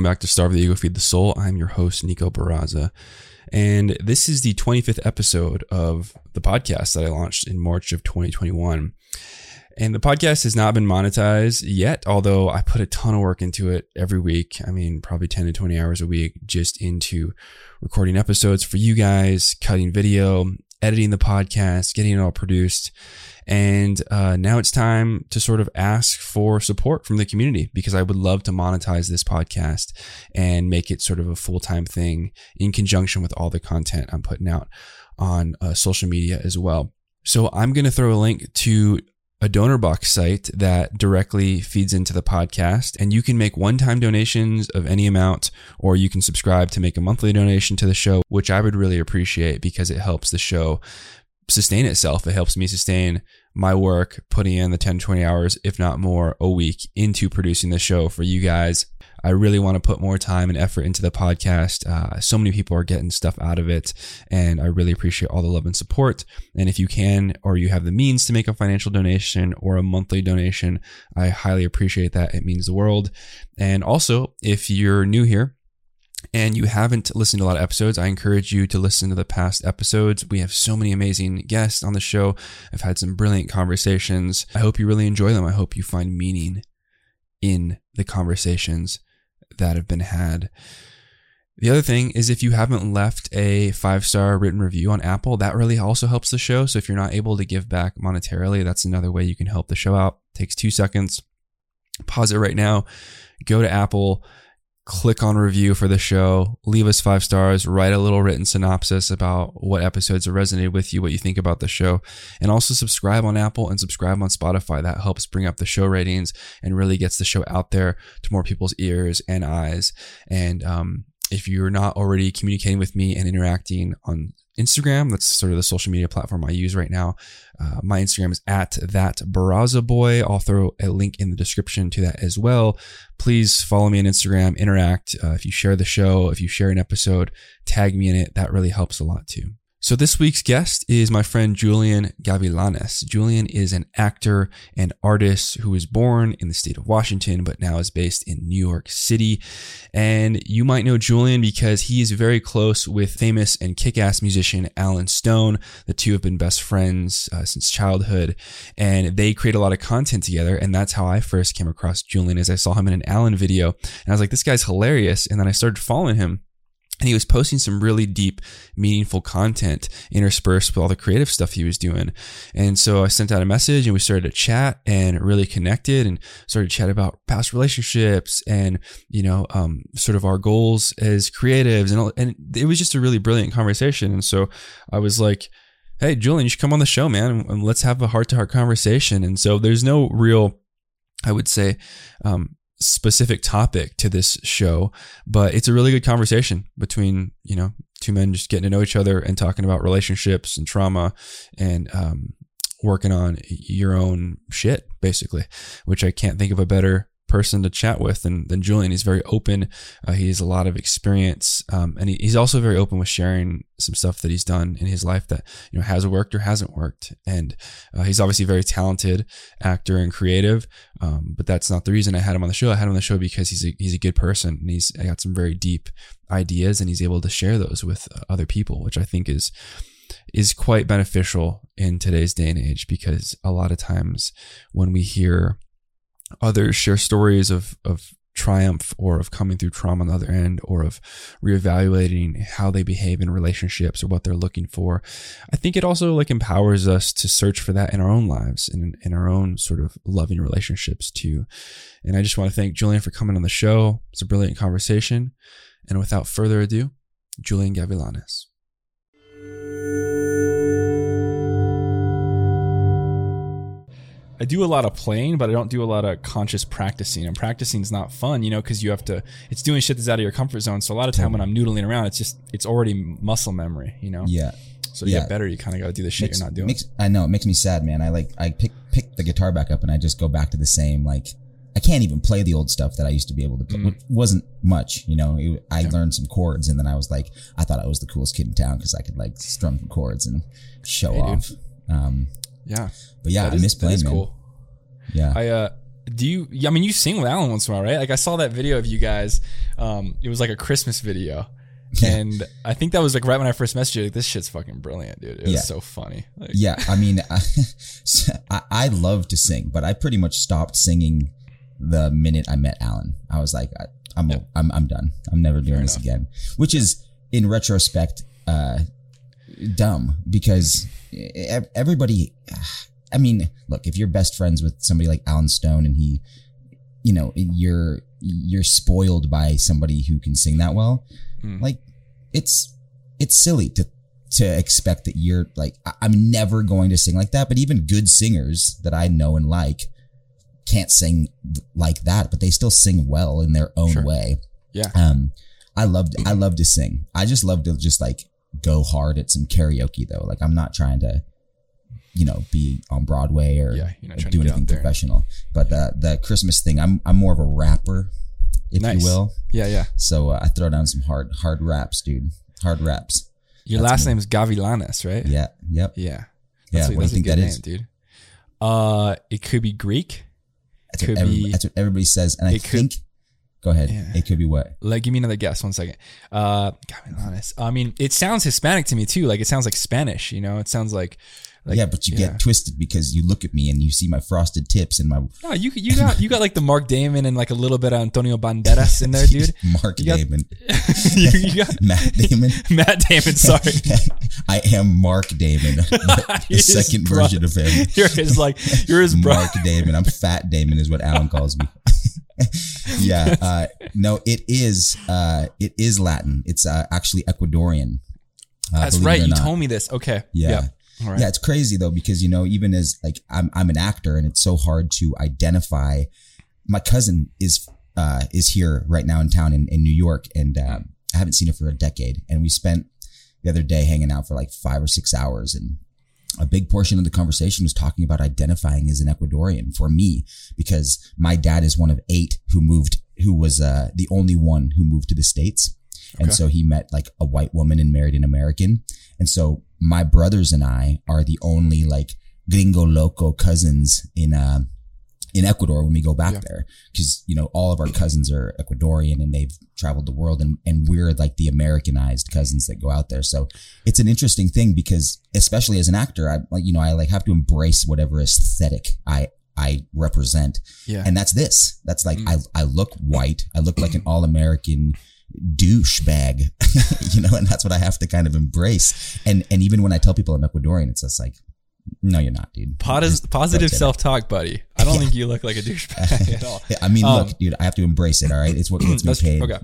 welcome back to Starve the Ego, Feed the Soul. I'm your host, Nico Barraza. And this is the 25th episode of the podcast that I launched in March of 2021. And the podcast has not been monetized yet, although I put a ton of work into it every week. I mean, probably 10 to 20 hours a week just into recording episodes for you guys, cutting video, editing the podcast, getting it all produced. And uh, now it's time to sort of ask for support from the community because I would love to monetize this podcast and make it sort of a full time thing in conjunction with all the content I'm putting out on uh, social media as well. So I'm going to throw a link to a Donorbox site that directly feeds into the podcast and you can make one-time donations of any amount or you can subscribe to make a monthly donation to the show which I would really appreciate because it helps the show sustain itself it helps me sustain my work, putting in the 10 20 hours, if not more, a week into producing the show for you guys. I really want to put more time and effort into the podcast. Uh, so many people are getting stuff out of it, and I really appreciate all the love and support. And if you can, or you have the means to make a financial donation or a monthly donation, I highly appreciate that. It means the world. And also, if you're new here, and you haven't listened to a lot of episodes, I encourage you to listen to the past episodes. We have so many amazing guests on the show. I've had some brilliant conversations. I hope you really enjoy them. I hope you find meaning in the conversations that have been had. The other thing is if you haven't left a five star written review on Apple, that really also helps the show. So if you're not able to give back monetarily, that's another way you can help the show out. It takes two seconds. Pause it right now. Go to Apple click on review for the show, leave us five stars, write a little written synopsis about what episodes have resonated with you, what you think about the show, and also subscribe on Apple and subscribe on Spotify. That helps bring up the show ratings and really gets the show out there to more people's ears and eyes. And um, if you're not already communicating with me and interacting on Instagram. That's sort of the social media platform I use right now. Uh, my Instagram is at that Barraza boy. I'll throw a link in the description to that as well. Please follow me on Instagram, interact. Uh, if you share the show, if you share an episode, tag me in it. That really helps a lot too. So this week's guest is my friend Julian Gavilanes. Julian is an actor and artist who was born in the state of Washington, but now is based in New York City. And you might know Julian because he is very close with famous and kick-ass musician Allen Stone. The two have been best friends uh, since childhood, and they create a lot of content together. And that's how I first came across Julian, as I saw him in an Allen video, and I was like, this guy's hilarious. And then I started following him and he was posting some really deep, meaningful content interspersed with all the creative stuff he was doing. And so I sent out a message and we started to chat and really connected and started to chat about past relationships and, you know, um, sort of our goals as creatives. And, and it was just a really brilliant conversation. And so I was like, Hey, Julian, you should come on the show, man, and let's have a heart to heart conversation. And so there's no real, I would say, um, specific topic to this show, but it's a really good conversation between, you know, two men just getting to know each other and talking about relationships and trauma and um, working on your own shit, basically, which I can't think of a better person to chat with than, than Julian. He's very open. Uh, he has a lot of experience. Um, and he, he's also very open with sharing some stuff that he's done in his life that, you know, has worked or hasn't worked. And uh, he's obviously a very talented actor and creative. Um, but that's not the reason I had him on the show. I had him on the show because he's a, he's a good person and he's got some very deep ideas and he's able to share those with uh, other people, which I think is, is quite beneficial in today's day and age because a lot of times when we hear others share stories of, of triumph or of coming through trauma on the other end or of reevaluating how they behave in relationships or what they're looking for. I think it also like empowers us to search for that in our own lives and in, our own sort of loving relationships too. And I just want to thank Julian for coming on the show. It's a brilliant conversation. And without further ado, Julian Gavilanes. I do a lot of playing, but I don't do a lot of conscious practicing. And practicing is not fun, you know, because you have to. It's doing shit that's out of your comfort zone. So a lot of time when I'm noodling around, it's just it's already muscle memory, you know. Yeah. So to Yeah. get better, you kind of got to do the shit Makes- you're not doing. Makes, I know it makes me sad, man. I like I pick pick the guitar back up and I just go back to the same like I can't even play the old stuff that I used to be able to play. Mm. It wasn't much, you know. It, I learned some chords and then I was like, I thought I was the coolest kid in town because I could like strum chords and show Hey, off. Um, yeah. but yeah, That I is- miss playing, is man. cool. Yeah, I uh do you? I mean, you sing with Allen once in a while, right? Like I saw that video of you guys. Um, it was like a Christmas video. And I think that was like right when I first messaged you. Like, this shit's fucking brilliant, dude. It was Yeah. so funny. Like, Yeah, I mean, I, I love to sing, but I pretty much stopped singing the minute I met Allen. I was like, I, I'm, I'm, I'm done. I'm never doing this enough. again. Which is, in retrospect, uh, dumb because ev- everybody. I mean, look, if you're best friends with somebody like Allen Stone and he, you know, you're you're spoiled by somebody who can sing that well, Mm. like it's it's silly to to expect that you're like I'm never going to sing like that. But even good singers that I know and like can't sing like that, but they still sing well in their own Sure. way. Yeah. Um, I loved I love to sing. I just love to just like go hard at some karaoke though. Like I'm not trying to, you know, be on Broadway or Yeah, or do anything professional. But the the Christmas thing, I'm I'm more of a rapper, if Nice. you will. Yeah, yeah. So uh, I throw down some hard hard raps, dude. Hard raps. Your That's last me. name is Gavilanes, right? Yeah. Yep. Yeah. Yeah. A, what do you think that name, is? dude. Uh, it could be Greek. That's what, every, be- that's what everybody says, and I could- think. Go ahead. Yeah. It could be what? Like, give me another guess. One second. Uh, Gavilanes. I mean, it sounds Hispanic to me too. Like, it sounds like Spanish. You know, it sounds like. like yeah, but you yeah. get twisted because you look at me and you see my frosted tips and my No, you you got you got like the Mark Damon and like a little bit of Antonio Banderas in there, dude. Mark You got- Damon, you, you got Matt Damon. Matt Damon. Sorry, I am Mark Damon, the second version of him. you're his like you're his bro. Mark Damon. I'm Fat Damon, is what Allen calls me. yeah, uh, no, it is. Uh, it is Latin. It's uh, actually Ecuadorian. Uh, That's right. You not. told me this. Okay. Yeah. All right. Yeah, it's crazy though because you know even as like I'm I'm an actor and it's so hard to identify. My cousin is uh is here right now in town in, in New York and uh, I haven't seen her for a decade and we spent the other day hanging out for like five or six hours and a big portion of the conversation was talking about identifying as an Ecuadorian for me because my dad is one of eight who moved who was uh the only one who moved to the states. And so he met like a white woman and married an American. And so my brothers and I are the only like gringo loco cousins in uh in Ecuador when we go back Yeah. there because you know all of our cousins are Ecuadorian and they've traveled the world and and we're like the Americanized cousins that go out there so it's an interesting thing because especially as an actor I like you know I like have to embrace whatever aesthetic I I represent Yeah. and that's this that's like Mm. I I look white I look like an all American douchebag you know and that's what I have to kind of embrace and and even when I tell people I'm Ecuadorian it's just like no you're not dude positive don't say that. self talk, buddy. I don't Yeah. think you look like a douchebag at all. Yeah, I mean, Um, look, dude, I have to embrace it. All right, it's what gets me paid. okay.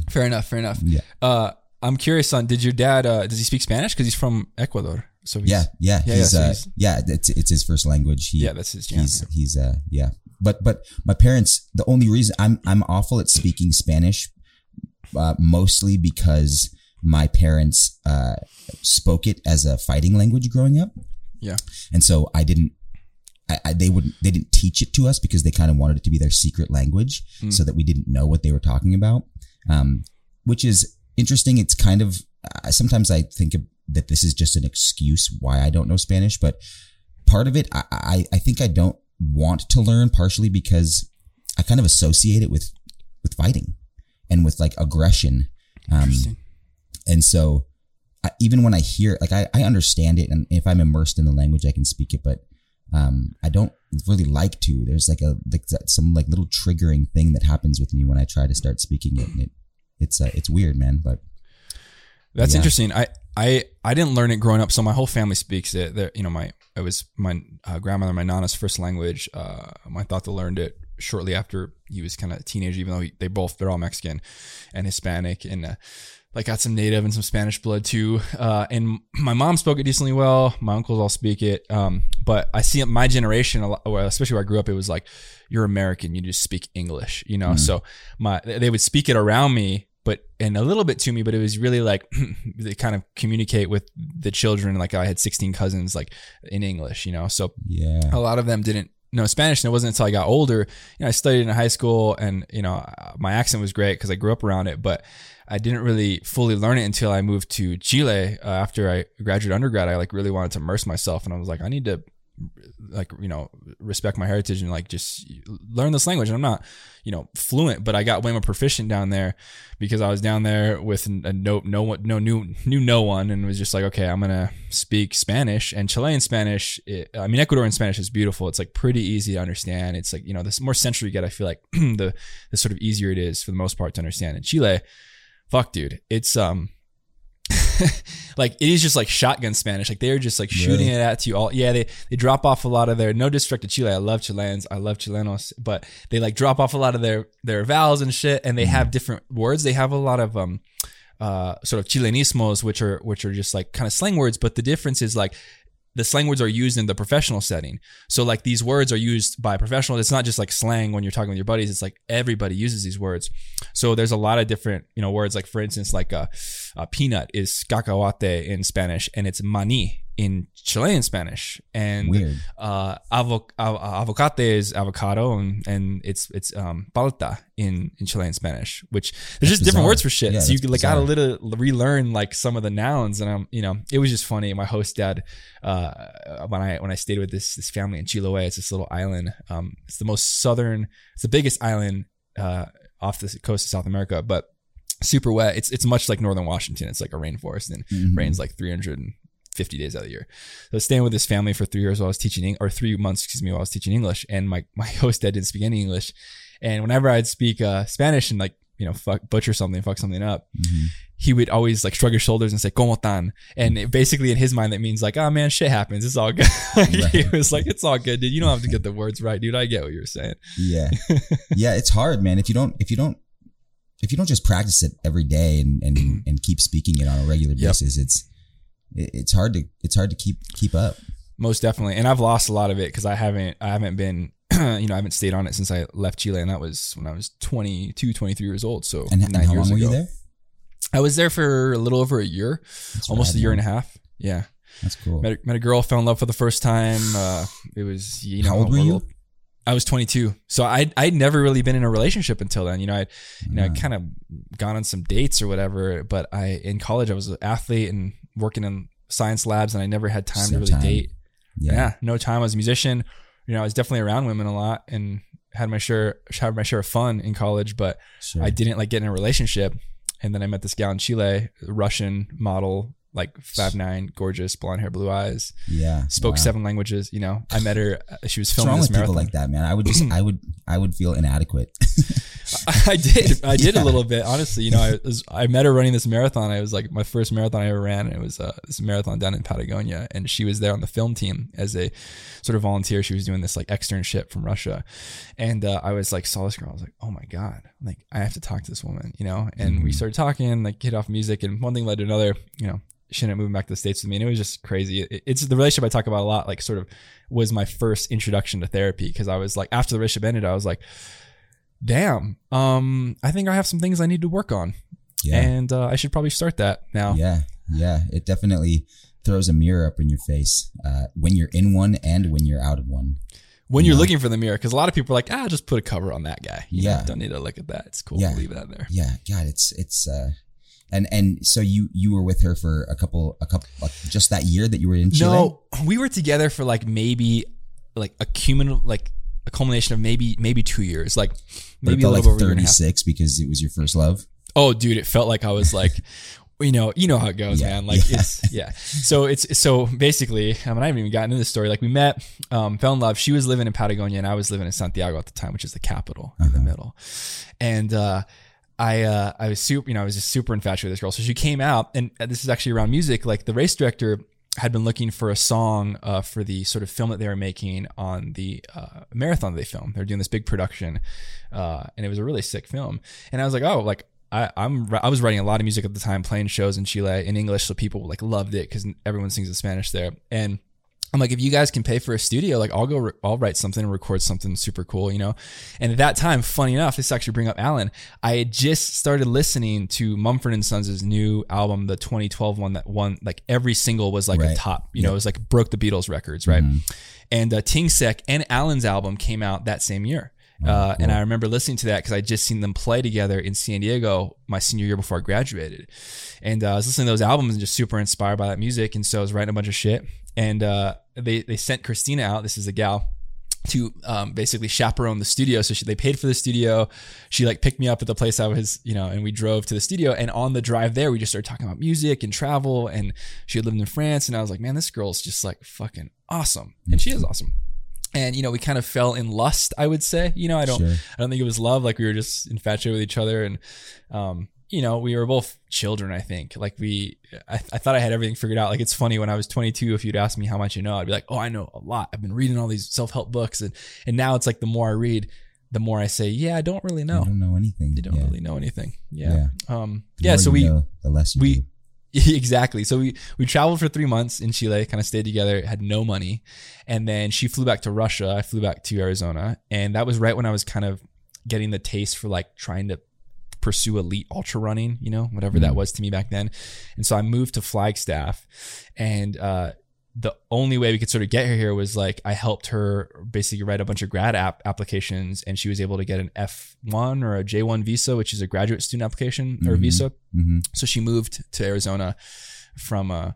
Fair enough. Fair enough. Yeah. Uh, I'm curious on. Did your dad? Uh, does he speak Spanish? Because he's from Ecuador. So he's, Yeah, yeah, Yeah, he's, yeah, so uh, yeah, it's it's his first language. He, yeah, that's his jam. he's he's uh yeah. But but my parents, the only reason I'm I'm awful at speaking Spanish, uh, mostly because my parents uh spoke it as a fighting language growing up. Yeah. and so I didn't. I, I, they wouldn't. They didn't teach it to us because they kind of wanted it to be their secret language, Mm. so that we didn't know what they were talking about. Um, which is interesting. It's kind of uh, sometimes I think of, that this is just an excuse why I don't know Spanish, but part of it, I, I, I think I don't want to learn partially because I kind of associate it with with fighting and with like aggression. Um, and so I, even when I hear like I, I understand it and if I'm immersed in the language I can speak it but um I don't really like to there's like a like some like little triggering thing that happens with me when I try to start speaking it and it it's uh, it's weird man but That's Yeah. interesting. I, I I didn't learn it growing up, so my whole family speaks it. They're, you know, my it was my uh, grandmother, my nana's first language. Uh, my tata learned it shortly after he was kind of a teenager. Even though he, they both they're all Mexican and Hispanic, and uh, like got some native and some Spanish blood too. Uh, and my mom spoke it decently well. My uncles all speak it. Um, but I see my generation, a lot, well, especially where I grew up, it was like you're American, you just speak English, you know. Mhm. So my they would speak it around me, but and a little bit to me, but it was really like they kind of communicate with the children. Like I had 16 cousins, like in English, you know. So yeah a lot of them didn't know Spanish, and it wasn't until I got older. You know, I studied in high school, and you know, my accent was great because I grew up around it, but I didn't really fully learn it until I moved to Chile uh, after I graduated undergrad. I like really wanted to immerse myself, and I was like, I need to like you know respect my heritage and like just learn this language. And i'm not you know fluent but i got way more proficient down there because i was down there with a no no one no new knew no one and was just like okay i'm gonna speak spanish and chilean spanish. It, i mean ecuadorian spanish is beautiful. It's like pretty easy to understand. It's like you know the more central you get i feel like the the sort of easier it is for the most part to understand in chile. Fuck dude. It's um like it is just like shotgun Spanish. Like they're just like shooting Really? it at you all. Yeah, they they drop off a lot of their no disrespect to Chile. I love Chileans. I love Chilenos, but they like drop off a lot of their their vowels and shit. And they have different words. They have a lot of um uh sort of Chilenismos, which are which are just like kind of slang words. But the difference is like the slang words are used in the professional setting. So like these words are used by professionals. It's not just like slang when you're talking with your buddies. It's like everybody uses these words. So there's a lot of different, you know, words like for instance, like a, a peanut is cacahuate in Spanish and it's mani in Chilean Spanish. And Weird. uh, avo- av- avocate is avocado and, and it's it's um, palta in, in Chilean Spanish, which there's just different words for shit. Yeah, so you that's like gotta little relearn like some of the nouns and I'm you know it was just funny. My host dad uh, when I when I stayed with this this family in Chiloé, it's this little island. Um, it's the most southern, it's the biggest island uh, off the coast of South America, but super wet. It's it's much like northern Washington. It's like a rainforest and Mhm. rains like 350 days out of the year. So I was staying with this family for three years while I was teaching, or three months, excuse me, while I was teaching English. And my, my host dad didn't speak any English. And whenever I'd speak uh, Spanish and like, you know, fuck, butcher something, fuck something up, Mhm. he would always like shrug his shoulders and say, como tan? And it, basically in his mind, that means like, oh man, shit happens. It's all good. he was like, it's all good, dude. You don't have to get the words right, dude. I get what you're saying. Yeah. yeah, it's hard, man. If you don't if you don't if you don't just practice it every day and and, and keep speaking it on a regular Yep. basis, it's it- it's hard to it's hard to keep keep up. Most definitely. And I've lost a lot of it because I haven't, I haven't been, you know, I haven't stayed on it since I left Chile. And that was when I was 22, 23 years old. So And, and how years long were ago. you there? I was there for a little over a year, That's almost a year man. and a half. Yeah. That's cool. Met a, met a girl, fell in love for the first time. Uh, it was, you know, How old were you? I was 22. So I I'd never really been in a relationship until then. You know, I you know, I Ah. kind of gone on some dates or whatever, but I in college I was an athlete and working in science labs and I never had time to really time. date. Yeah. Yeah. no time. I was a musician. You know, I was definitely around women a lot and had my share had my share of fun in college, but Sure. I didn't like get in a relationship. And then I met this gal in Chile, Russian model, like five nine, gorgeous, blonde hair, blue eyes, yeah. spoke Wow. seven languages. You know, I met her. uh, She was What's filming wrong this with people like that, man? I would just I would I would feel inadequate. I did. I did Yeah. a little bit, honestly. You know, I was, I met her running this marathon. I was like my first marathon I ever ran. It was uh, this marathon down in Patagonia, and she was there on the film team as a sort of volunteer. She was doing this like externship from Russia, and uh, I was like saw this girl. I was like, oh my god, like I have to talk to this woman, you know. And we Mhm. started talking, like hit off music, and one thing led to another. You know, she ended up moving back to the states with me, and it was just crazy. It- it's the relationship I talk about a lot. Like sort of was my first introduction to therapy because I was like after the relationship ended, I was like damn, um, I think I have some things I need to work on, Yeah. and uh, I should probably start that now. Yeah. Yeah. It definitely throws a mirror up in your face uh, when you're in one and when you're out of one. When you're Yeah. looking for the mirror, because a lot of people are like, ah, just put a cover on that guy. You know, Yeah. don't need to look at that. It's cool. Yeah. Leave that there. Yeah. God, it's it's uh, and and so you you were with her for a couple a couple like just that year that you were in Chile. No, we were together for like maybe like a cumulative, like a culmination of maybe maybe two years, like maybe a little like over a year and a half. 36 because it was your first love. Oh, dude, it felt like I was like, you know, you know how it goes, Yeah, man. Like yeah. it's yeah. So it's so basically, I mean, I haven't even gotten into the story. Like we met, um, fell in love. She was living in Patagonia, and I was living in Santiago at the time, which is the capital in the Uh-huh. middle. And uh, I uh, I was super, you know, I was just super infatuated with this girl. So she came out, and this is actually around music. Like the race director had been looking for a song uh, for the sort of film that they were making on the uh, marathon that they filmed. They're doing this big production, uh, and it was a really sick film. And I was like, oh, like I, I'm I was writing a lot of music at the time, playing shows in Chile in English, so people like loved it because everyone sings in Spanish there. And I'm like, if you guys can pay for a studio, like I'll go, re- I'll write something and record something super cool, you know. And at that time, funny enough, this actually bring up Allen. I had just started listening to Mumford and Sons' new album, the 2012 one that won like every single was like a top, you know, it was like broke the Beatles records, right? And uh, Ting Sek and Allen's album came out that same year. Uh, and I remember listening to that because I just seen them play together in San Diego my senior year before I graduated. And uh, I was listening to those albums and just super inspired by that music. And so I was writing a bunch of shit. And uh, they they sent Christina out. This is a gal to um, basically chaperone the studio. So she, they paid for the studio. She like picked me up at the place I was, you know, and we drove to the studio. And on the drive there, we just started talking about music and travel. And she had lived in France, and I was like, man, this girl's just like fucking awesome, and she is awesome. And you know, we kind of fell in lust. I would say, you know, I don't, Sure. I don't think it was love. Like we were just infatuated with each other, and um, you know, we were both children. I think. Like we, I, I thought I had everything figured out. Like it's funny when I was 22, if you'd ask me how much you know, I'd be like, oh, I know a lot. I've been reading all these self help books, and and now it's like the more I read, the more I say, yeah, I don't really know. I don't know anything. You don't yeah. really know anything. Yeah. Um. The Yeah. So we. know, the less you we- do. exactly. So we we traveled for three months in Chile, kind of stayed together, had no money, and then she flew back to Russia. I flew back to Arizona, and that was right when I was kind of getting the taste for like trying to pursue elite ultra running, you know, whatever that Mhm. was to me back then. And so I moved to Flagstaff, and uh, the only way we could sort of get her here was like I helped her basically write a bunch of grad app applications, and she was able to get an F1 or a J1 visa, which is a graduate student application or Mhm. visa hmm so she moved to Arizona from uh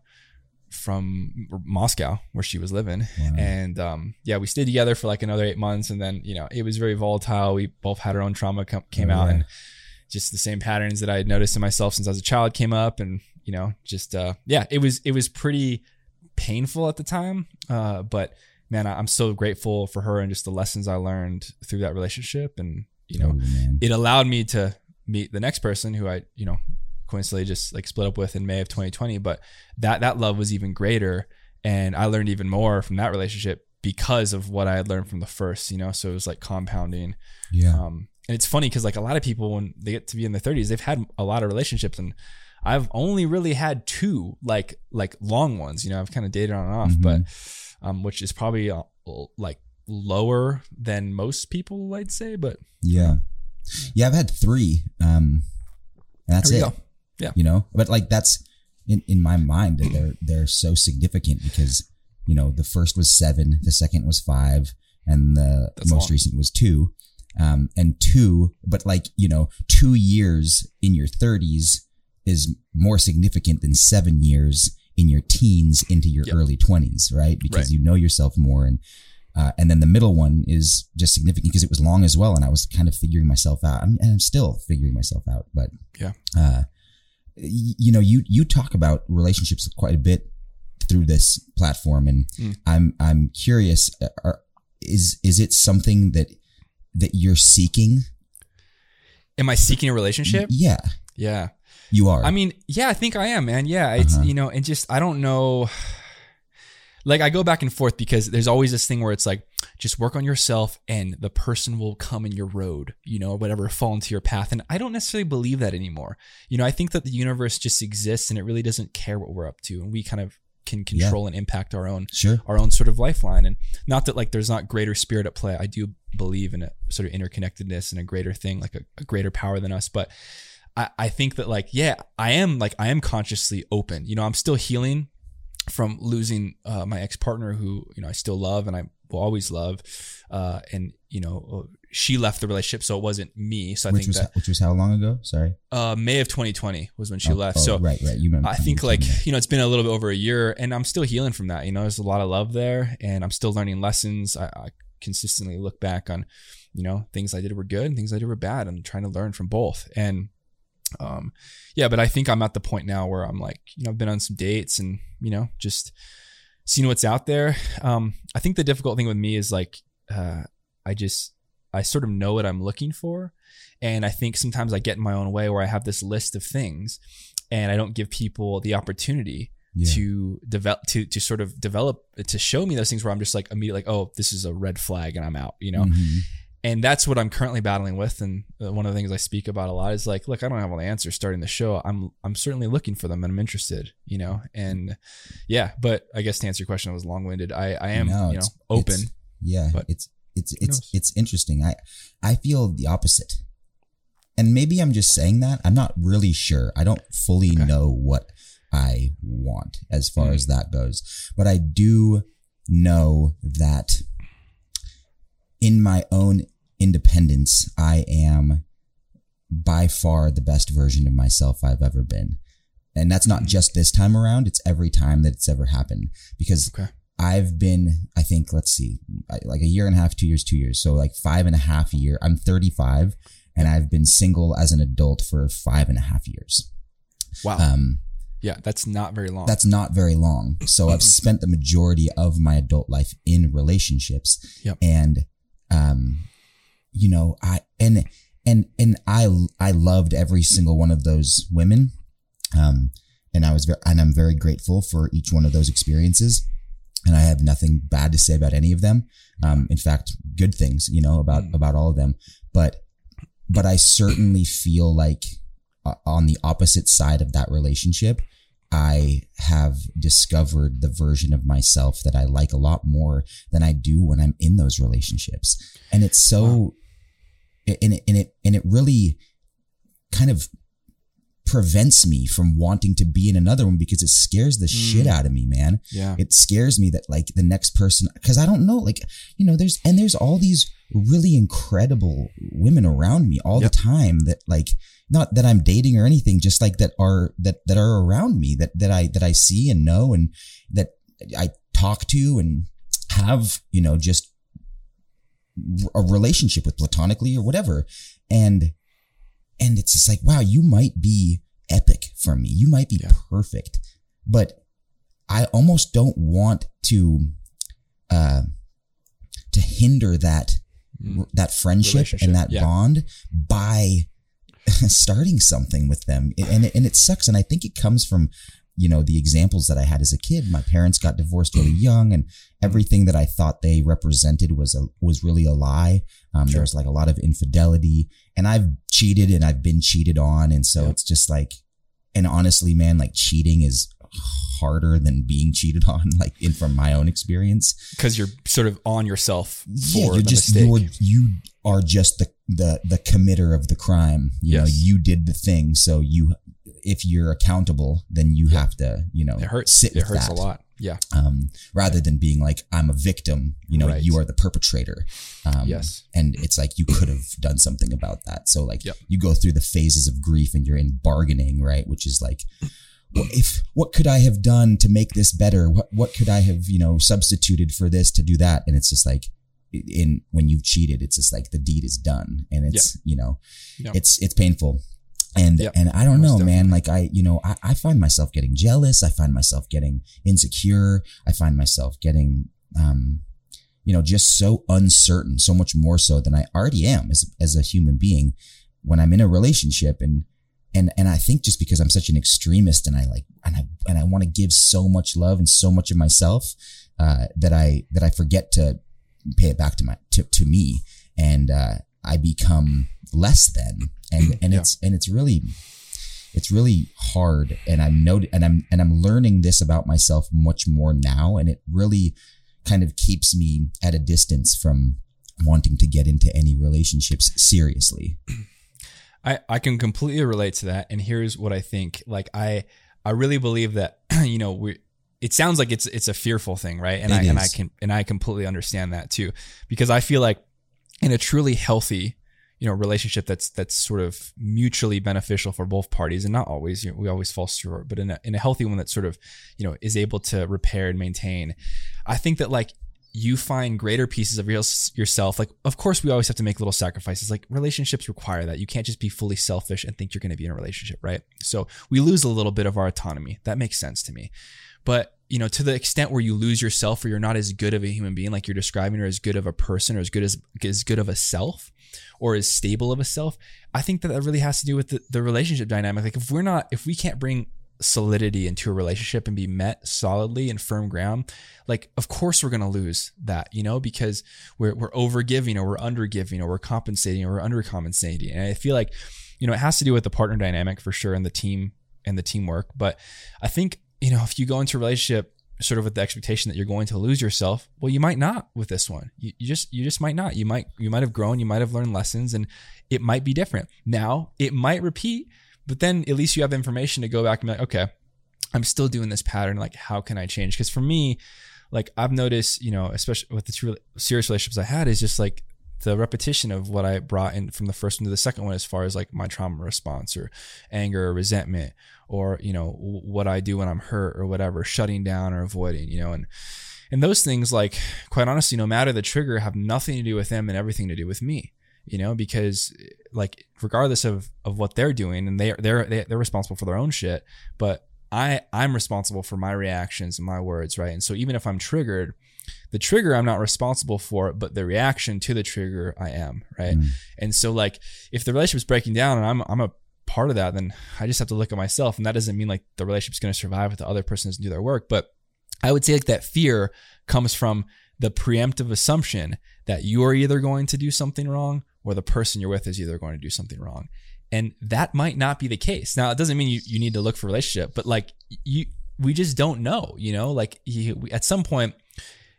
from Moscow where she was living Wow. and um yeah we stayed together for like another 8 months and then you know it was very volatile we both had our own trauma come, came Oh, out yeah. and just the same patterns that I had noticed in myself since I was a child came up and you know just uh yeah it was it was pretty painful at the time uh but man I- I'm so grateful for her and just the lessons I learned through that relationship and you know man. it allowed me to meet the next person who I, you know, coincidentally just like split up with in May of 2020. But that that love was even greater, and I learned even more from that relationship because of what I had learned from the first. You know, so it was like compounding. yeah. Um, and it's funny because like a lot of people when they get to be in their 30s, they've had a lot of relationships, and I've only really had two like like long ones. You know, I've kind of dated on and off, Mhm. but um, which is probably uh, like lower than most people, I'd say. But Yeah. Yeah, I've had three. Um and that's it. go. Yeah. You know? But like that's in, in my mind that they're they're so significant because, you know, the first was seven, the second was five, and the That's most long. recent was two. Um and two, but like, you know, two years in your thirties is more significant than seven years in your teens into your Yep. early twenties, right? Because Right. you know yourself more and uh, and then the middle one is just significant because it was long as well, and I was kind of figuring myself out. I'm, and I'm still figuring myself out, but Yeah. uh, you know, you you talk about relationships quite a bit through this platform, and Mm. I'm I'm curious. uh, Are, is is it something that that you're seeking? am I seeking a relationship? Yeah, Yeah. you are. I mean, yeah, I think I am, man. Yeah, it's Uh-huh. you know, and just I don't know. Like I go back and forth because there's always this thing where it's like, just work on yourself, and the person will come in your road, you know, or whatever, fall into your path. And I don't necessarily believe that anymore. You know, I think that the universe just exists and it really doesn't care what we're up to, and we kind of can control and impact our own sure. our own sort of lifeline. And not that like there's not greater spirit at play. I do believe in a sort of interconnectedness and a greater thing, like a, a greater power than us. But I, I think that like, yeah, I am like, I am consciously open. You know, I'm still healing from losing uh, my ex partner who, you know, I still love and I will always love. Uh, and, you know, she left the relationship. So it wasn't me. So I Which think was that which was how long ago? Sorry. uh, May of 2020 was when she Oh, left. oh, so right, right. You remember? I think like you know it's been a little bit over a year, and I'm still healing from that. You know, there's a lot of love there, and I'm still learning lessons. I, I consistently look back on, you know, things I did were good and things I did were bad. I'm trying to learn from both, and um, yeah. But I think I'm at the point now where I'm like, you know, I've been on some dates, and you know, just seeing what's out there. Um, I think the difficult thing with me is like, uh, I just I sort of know what I'm looking for. And I think sometimes I get in my own way where I have this list of things and I don't give people the opportunity Yeah. to develop to to sort of develop to show me those things where I'm just like immediately like, oh, this is a red flag and I'm out, you know? Mhm. And that's what I'm currently battling with. And uh, one of the things I speak about a lot is like, look, I don't have all the answers starting the show. I'm I'm certainly looking for them and I'm interested, you know? And yeah, but I guess to answer your question, I was long winded. I, I am, No, you know, open. yeah, but it's it's it's it's interesting. I I feel the opposite, and maybe I'm just saying that. I'm not really sure. I don't fully Okay. know what I want as far Mm. as that goes, but I do know that in my own independence, I am by far the best version of myself I've ever been. and that's not just this time around. It's every time that it's ever happened because Okay. I've been, I think, let's see, like a year and a half, two years, two years. So like five and a half year. I'm 35 and I've been single as an adult for five and a half years. Wow. Um, yeah, that's not very long. that's not very long. So I've spent the majority of my adult life in relationships. Yep. And, um, you know, I, and, and, and I, I loved every single one of those women. Um, and I was very, and I'm very grateful for each one of those experiences. And I have nothing bad to say about any of them. Um, in fact, good things, you know, about, Mm. about all of them. But, but I certainly feel like uh, on the opposite side of that relationship, I have discovered the version of myself that I like a lot more than I do when I'm in those relationships. And it's so, and it, and it, and it really kind of prevents me from wanting to be in another one because it scares the shit mm. out of me, man yeah. it scares me that like the next person because i don't know like you know there's and there's all these really incredible women around me all Yep. the time that like not that i'm dating or anything just like that are that that are around me that that i that i see and know and that i talk to and have you know just a relationship with platonically or whatever and and it's just like wow you might be epic for me you might be Yeah. perfect but i almost don't want to uh to hinder that Mm. that friendship and that yeah. bond by starting something with them and it, and it sucks and i think it comes from you know the examples that i had as a kid my parents got divorced really young and everything that i thought they represented was a was really a lie um, Sure. there was like a lot of infidelity and i've cheated and i've been cheated on and so Yeah. it's just like and honestly man like cheating is harder than being cheated on like in from my own experience Because you're sort of on yourself for yeah, you're the just mistake. you're you are just the the the committer of the crime. You know, you did the thing, so you if you're accountable, then you have to you know it hurts. sit It hurts that. a lot. Yeah. Um, rather than being like I'm a victim, you know, Right. you are the perpetrator. Um, Yes. and it's like you could have done something about that. So like Yep. you go through the phases of grief and you're in bargaining, right? Which is like, well, if what could I have done to make this better? What what could I have you know substituted for this to do that? And it's just like in when you've cheated, it's just like the deed is done, and it's you know, Yeah. it's it's painful. And and I don't Most know, man. Like I, you know, I, I find myself getting jealous. I find myself getting insecure. I find myself getting, um, you know, just so uncertain, so much more so than I already am as as a human being when I'm in a relationship and and and I think just because I'm such an extremist and I like and I and I want to give so much love and so much of myself uh, that I that I forget to pay it back to my to, to me and uh, I become less than and and Yeah. it's and it's really it's really hard and I'm and I'm and I'm learning this about myself much more now and it really kind of keeps me at a distance from wanting to get into any relationships seriously. I, I can completely relate to that. And here's what I think. Like I I really believe that, you know, we it sounds like it's it's a fearful thing, right? And It I and I can and I completely understand that too. Because I feel like in a truly healthy, you know, relationship that's that's sort of mutually beneficial for both parties and not always, you know, we always fall short, but in a in a healthy one that sort of, you know, is able to repair and maintain. I think that like you find greater pieces of yourself. Like, of course, we always have to make little sacrifices. Like, relationships require that. You can't just be fully selfish and think you're going to be in a relationship, right? So we lose a little bit of our autonomy. That makes sense to me. But you know, to the extent where you lose yourself, or you're not as good of a human being, like you're describing, or as good of a person, or as good as as good of a self, or as stable of a self. I think that that really has to do with the, the relationship dynamic. Like, if we're not, if we can't bring solidity into a relationship and be met solidly and firm ground like of course we're to lose that you know because we're we're over giving or we're under giving or we're compensating or we're under compensating and i feel like you know it has to do with the partner dynamic for sure and the team and the teamwork. But i think you know if you go into a relationship sort of with the expectation that you're going to lose yourself well you might not with this one. You, you just you just might not. You might you might have grown you might have learned lessons and it might be different. Now it might repeat but then at least you have information to go back and be like okay i'm still doing this pattern. Like how can i change? Because for me like I've noticed, you know, especially with the two serious relationships I had, is just like the repetition of what I brought in from the first one to the second one, as far as like my trauma response or anger or resentment or, you know, what I do when I'm hurt or whatever, shutting down or avoiding, you know, and, and those things, like, quite honestly, no matter the trigger, have nothing to do with them and everything to do with me you know because like regardless of of what they're doing and they're they're they're responsible for their own shit but i i'm responsible for my reactions and my words right and so even if i'm triggered the trigger i'm not responsible for but the reaction to the trigger i am right mm. and so like if the relationship's breaking down and i'm i'm a part of that then i just have to look at myself and that doesn't mean like the relationship's going to survive if the other person doesn't do their work but i would say like that fear comes from the preemptive assumption that you're either going to do something wrong or the person you're with is either going to do something wrong. And that might not be the case. Now, it doesn't mean you, you need to look for relationship, but like you, we just don't know, you know, like you, at some point,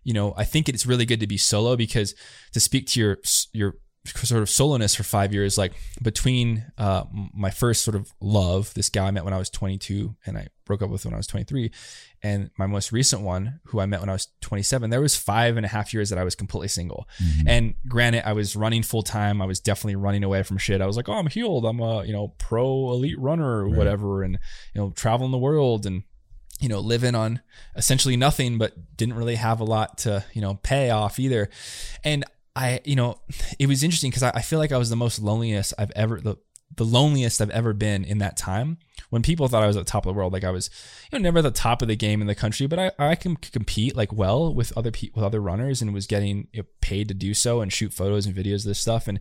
you know, I think it's really good to be solo because to speak to your, your sort of soloness for five years, like between uh, my first sort of love, this guy I met when I was 22 and I broke up with when I was 23, and my most recent one, who I met when I was 27, there was five and a half years that I was completely single. Mm-hmm. And granted, I was running full time. I was definitely running away from shit. I was like, oh, I'm healed. I'm a you know pro elite runner or right. whatever, and you know traveling the world and you know living on essentially nothing, but didn't really have a lot to you know pay off either. And I, you know, it was interesting because I, I, feel like I was the most loneliest I've ever, the, the loneliest I've ever been in that time when people thought I was at the top of the world. Like I was, you know, never at the top of the game in the country, but I, I can compete like well with other people, with other runners and was getting you know, paid to do so and shoot photos and videos of this stuff. And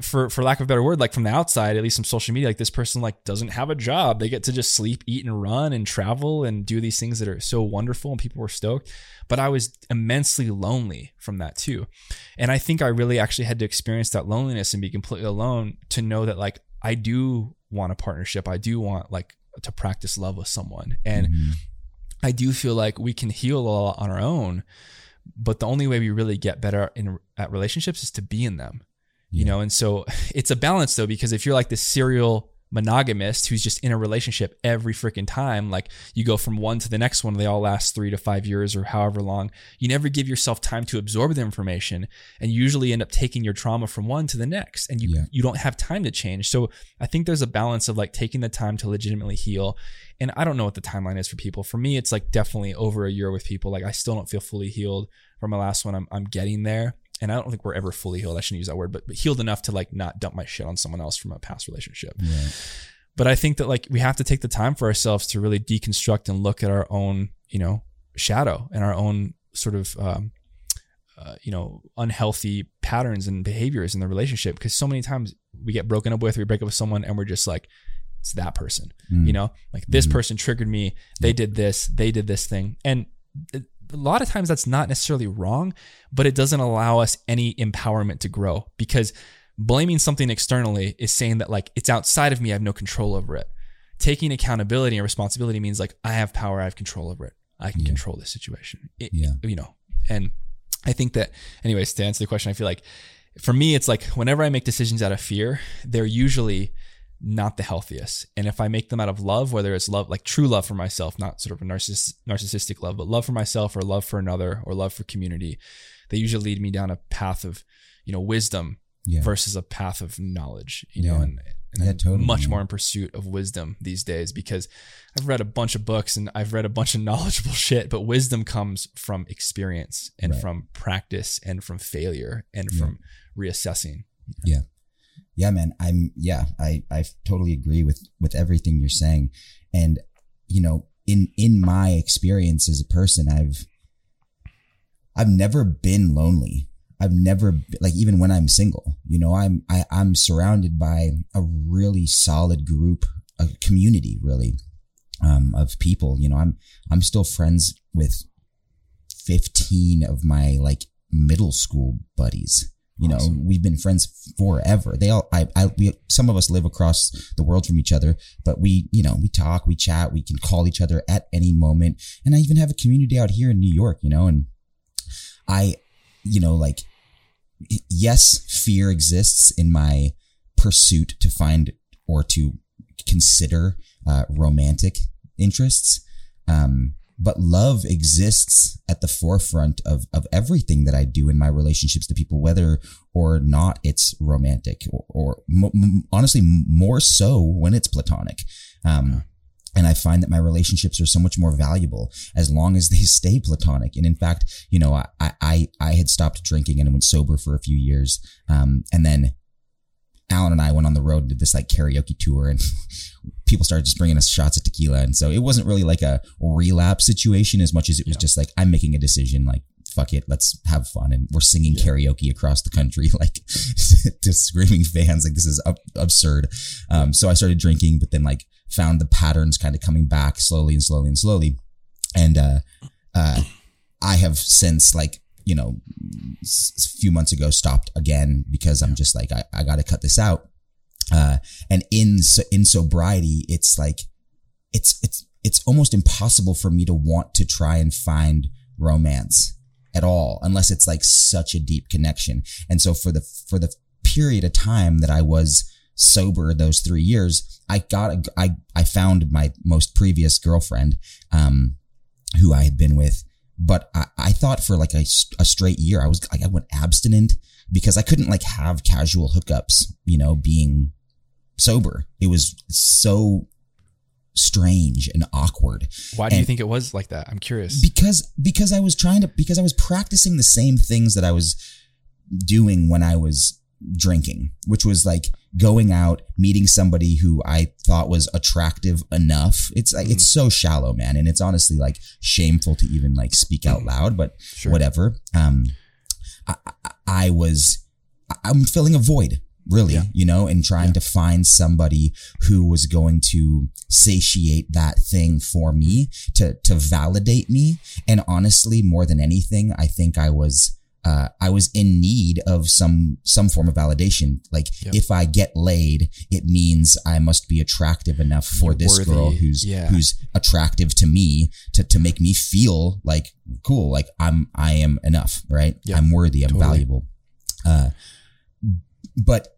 for for lack of a better word, like from the outside, at least from social media, like this person like doesn't have a job. They get to just sleep, eat, and run and travel and do these things that are so wonderful, and people were stoked. But I was immensely lonely from that too, and I think I really actually had to experience that loneliness and be completely alone to know that like I do want a partnership. I do want like to practice love with someone, and mm-hmm. I do feel like we can heal a lot on our own. But the only way we really get better in at relationships is to be in them you know? And so it's a balance though because if you're like this serial monogamist who's just in a relationship every freaking time like you go from one to the next one they all last three to five years or however long you never give yourself time to absorb the information and you usually end up taking your trauma from one to the next and you yeah. you don't have time to change. So i think there's a balance of like taking the time to legitimately heal. And i don't know what the timeline is for people. For me it's like definitely over a year with people. Like i still don't feel fully healed from my last one. I'm, I'm getting there and I don't think we're ever fully healed. I shouldn't use that word, but, but healed enough to like not dump my shit on someone else from a past relationship. But I think that like we have to take the time for ourselves to really deconstruct and look at our own, you know, shadow and our own sort of, um, uh, you know, unhealthy patterns and behaviors in the relationship. Because so many times we get broken up with, we break up with someone, and we're just like, it's that person. Mm. You know, like this mm. person triggered me. They did this. They did this thing, and a lot of times that's not necessarily wrong, but it doesn't allow us any empowerment to grow because blaming something externally is saying that like it's outside of me, I have no control over it. Taking accountability and responsibility means like I have power, I have control over it. I can yeah. control this situation. It, yeah. You know, and I think that, anyways, to answer the question, I feel like for me, it's like whenever I make decisions out of fear, they're usually not the healthiest. And if I make them out of love, whether it's love, like true love for myself, not sort of a narciss- narcissistic love, but love for myself or love for another or love for community, they usually lead me down a path of, you know, wisdom yeah. versus a path of knowledge, you yeah. know, and, and yeah, totally, much more in pursuit of wisdom these days because I've read a bunch of books and I've read a bunch of knowledgeable shit, but wisdom comes from experience and right. from practice and from failure and from reassessing. Yeah yeah, man, I'm, yeah, I, I totally agree with, with everything you're saying. And, you know, in, in my experience as a person, I've, I've never been lonely. I've never, like, even when I'm single, you know, I'm, I, I'm surrounded by a really solid group, a community, really, um, of people. You know, I'm, I'm still friends with 15 of my like middle school buddies you know, awesome. we've been friends forever. They all, I, I, we, some of us live across the world from each other, but we, you know, we talk, we chat, we can call each other at any moment. And I even have a community out here in New York, you know, and I, you know, like, yes, fear exists in my pursuit to find or to consider, uh, romantic interests. Um, but love exists at the forefront of, of everything that I do in my relationships to people, whether or not it's romantic or, or m- m- honestly, more so when it's platonic. Um, and I find that my relationships are so much more valuable as long as they stay platonic. And in fact, you know, I, I, I had stopped drinking and went sober for a few years. Um, and then Allen and I went on the road and did this like karaoke tour and people started just bringing us shots of tequila. And so it wasn't really like a relapse situation as much as it was Yeah. just like, I'm making a decision, like, fuck it, let's have fun. And we're singing karaoke across the country, like to screaming fans. Like this is ab- absurd. Um, so I started drinking, but then like found the patterns kind of coming back slowly and slowly and slowly. And, uh, uh, I have since like, you know, a few months ago stopped again because I'm just like, I, I got to cut this out. Uh, and in, so- in sobriety, it's like, it's, it's, it's almost impossible for me to want to try and find romance at all, unless it's like such a deep connection. And so for the, for the period of time that I was sober those three years, I got, a, I, I found my most previous girlfriend, um, who I had been with, but I, I thought for like a, a straight year, I was like, I went abstinent because I couldn't like have casual hookups, you know, being sober. It was so strange and awkward Why do you think it was like that? I'm curious. because because I was trying to because I was practicing the same things that I was doing when I was drinking, which was like going out, meeting somebody who I thought was attractive enough. It's like it's so shallow, man, and it's honestly like shameful to even like speak out loud, but Sure. whatever. Um, I, I, I was I'm filling a void. Really, Yeah. you know, and trying to find somebody who was going to satiate that thing for me, to to validate me, and honestly, more than anything, I think I was uh, I was in need of some some form of validation. Like Yep. if I get laid, it means I must be attractive enough for You're this worthy. girl who's Yeah. who's attractive to me to to make me feel like cool, like I'm I am enough, right? Yeah. I'm worthy, I'm Totally. valuable. Uh, but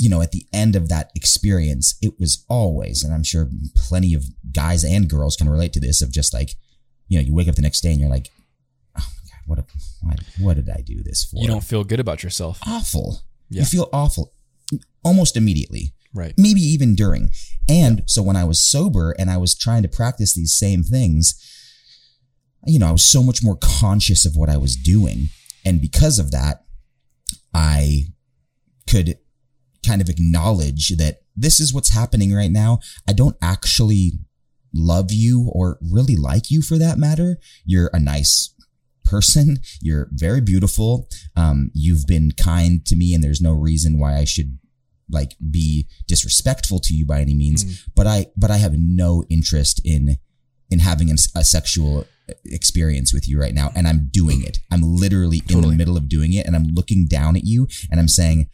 you know, at the end of that experience, it was always, and I'm sure plenty of guys and girls can relate to this, of just like, you know, you wake up the next day and you're like, what what did I do this for? you don't feel good about yourself. awful. Yeah. You feel awful almost immediately, Right. maybe even during. And so when I was sober and I was trying to practice these same things, you know, I was so much more conscious of what I was doing. And because of that, I could kind of acknowledge that this is what's happening right now. I don't actually love you or really like you for that matter. You're a nice person. You're very beautiful. Um, you've been kind to me and there's no reason why I should like be disrespectful to you by any means. Mm. But I, but I have no interest in, in having a, a sexual experience with you right now. And I'm doing it. I'm literally in the middle of doing it and I'm looking down at you and I'm saying,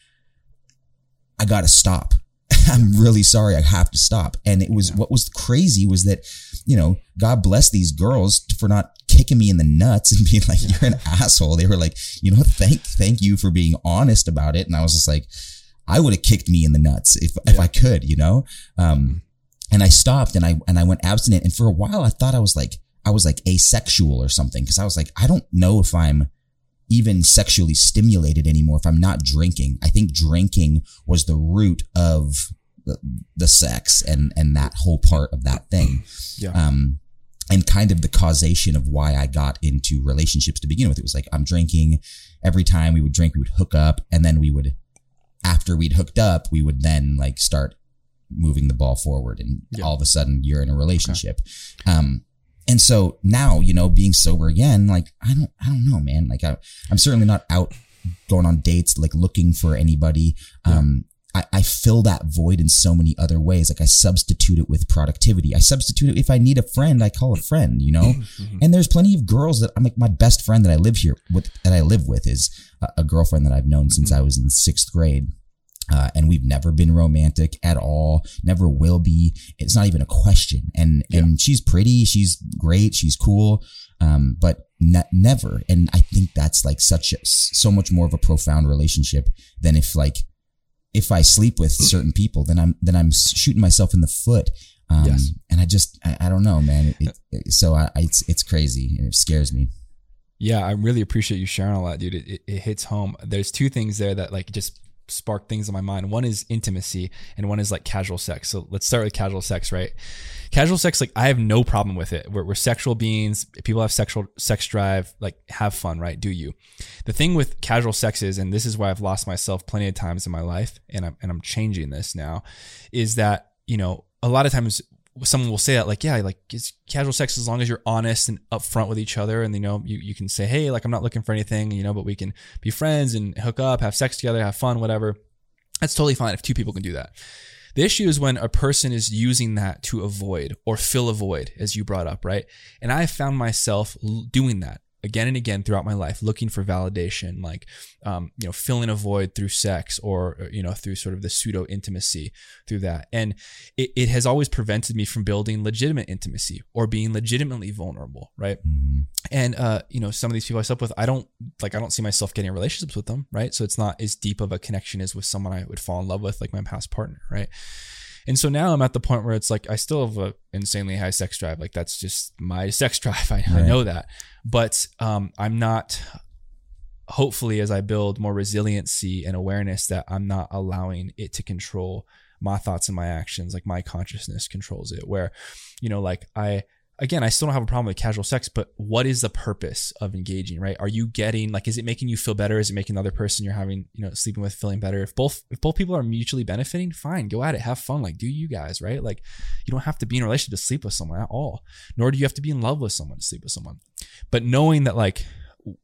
I gotta stop. I'm really sorry. I have to stop. And it was Yeah. what was crazy was that, you know, God bless these girls for not kicking me in the nuts and being like, you're an asshole. They were like, you know, thank, thank you for being honest about it. And I was just like, I would have kicked me in the nuts if, if I could, you know? Um, and I stopped and I, and I went abstinent. And for a while, I thought I was like, I was like asexual or something. Cause I was like, I don't know if I'm, even sexually stimulated anymore if I'm not drinking. I think drinking was the root of the, the sex and and that whole part of that thing. Yeah. Um and kind of the causation of why I got into relationships to begin with. It was like I'm drinking every time we would drink, we would hook up and then we would after we'd hooked up, we would then like start moving the ball forward and Yeah. all of a sudden you're in a relationship. Um and so now, you know, being sober again, like I don't, I don't know, man. Like I, I'm certainly not out going on dates, like looking for anybody. Um, I, I fill that void in so many other ways. Like I substitute it with productivity. I substitute it if I need a friend, I call a friend, you know? Mhm. And there's plenty of girls that I'm like my best friend that I live here with, that I live with is a, a girlfriend that I've known since I was in sixth grade. Uh, and we've never been romantic at all. Never will be. It's not even a question. And and she's pretty. She's great. She's cool. Um, but ne- never. And I think that's like such a, so much more of a profound relationship than if like if I sleep with certain people, then I'm then I'm shooting myself in the foot. Um, Yes. And I just, I, I don't know, man. It, it, so I, I, it's, it's crazy and it scares me. Yeah, I really appreciate you sharing a lot, dude. It, it, it hits home. There's two things there that like just spark things in my mind. One is intimacy, and one is like casual sex. So let's start with casual sex, right? Casual sex, like I have no problem with it. We're, we're sexual beings. People have sexual sex drive. Like have fun, right? Do you? The thing with casual sex is, and this is why I've lost myself plenty of times in my life, and I'm and I'm changing this now, is that you know a lot of times someone will say that like yeah like it's casual sex as long as you're honest and upfront with each other and you know you, you can say hey like i'm not looking for anything you know but we can be friends and hook up have sex together have fun whatever. That's totally fine if two people can do that. The issue is when a person is using that to avoid or fill a void as you brought up right? And i found myself doing that again and again throughout my life looking for validation like um, you know filling a void through sex or uh, you know through sort of the pseudo intimacy through that. And it, it has always prevented me from building legitimate intimacy or being legitimately vulnerable right? Mhm. and uh, you know some of these people i slept with i don't like i don't see myself getting relationships with them right? So it's not as deep of a connection as with someone i would fall in love with like my past partner right and so now i'm at the point where it's like i still have a insanely high sex drive. Like that's just my sex drive. I, I know that. But um, i'm not hopefully as i build more resiliency and awareness that i'm not allowing it to control my thoughts and my actions. Like my consciousness controls it. Where you know like i again i still don't have a problem with casual sex but what is the purpose of engaging right? Are you getting like is it making you feel better? Is it making the other person you're having you know sleeping with feeling better? If both if both people are mutually benefiting fine go at it have fun like do you guys right? Like you don't have to be in a relationship to sleep with someone at all nor do you have to be in love with someone to sleep with someone. But knowing that like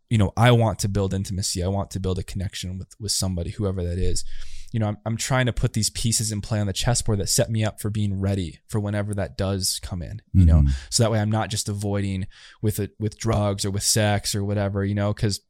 you know i want to build intimacy. I want to build a connection with with somebody whoever that is. You know I'm, I'm trying to put these pieces in play on the chessboard that set me up for being ready for whenever that does come in you know? Mhm. so that way i'm not just avoiding with it with drugs or with sex or whatever you know? Because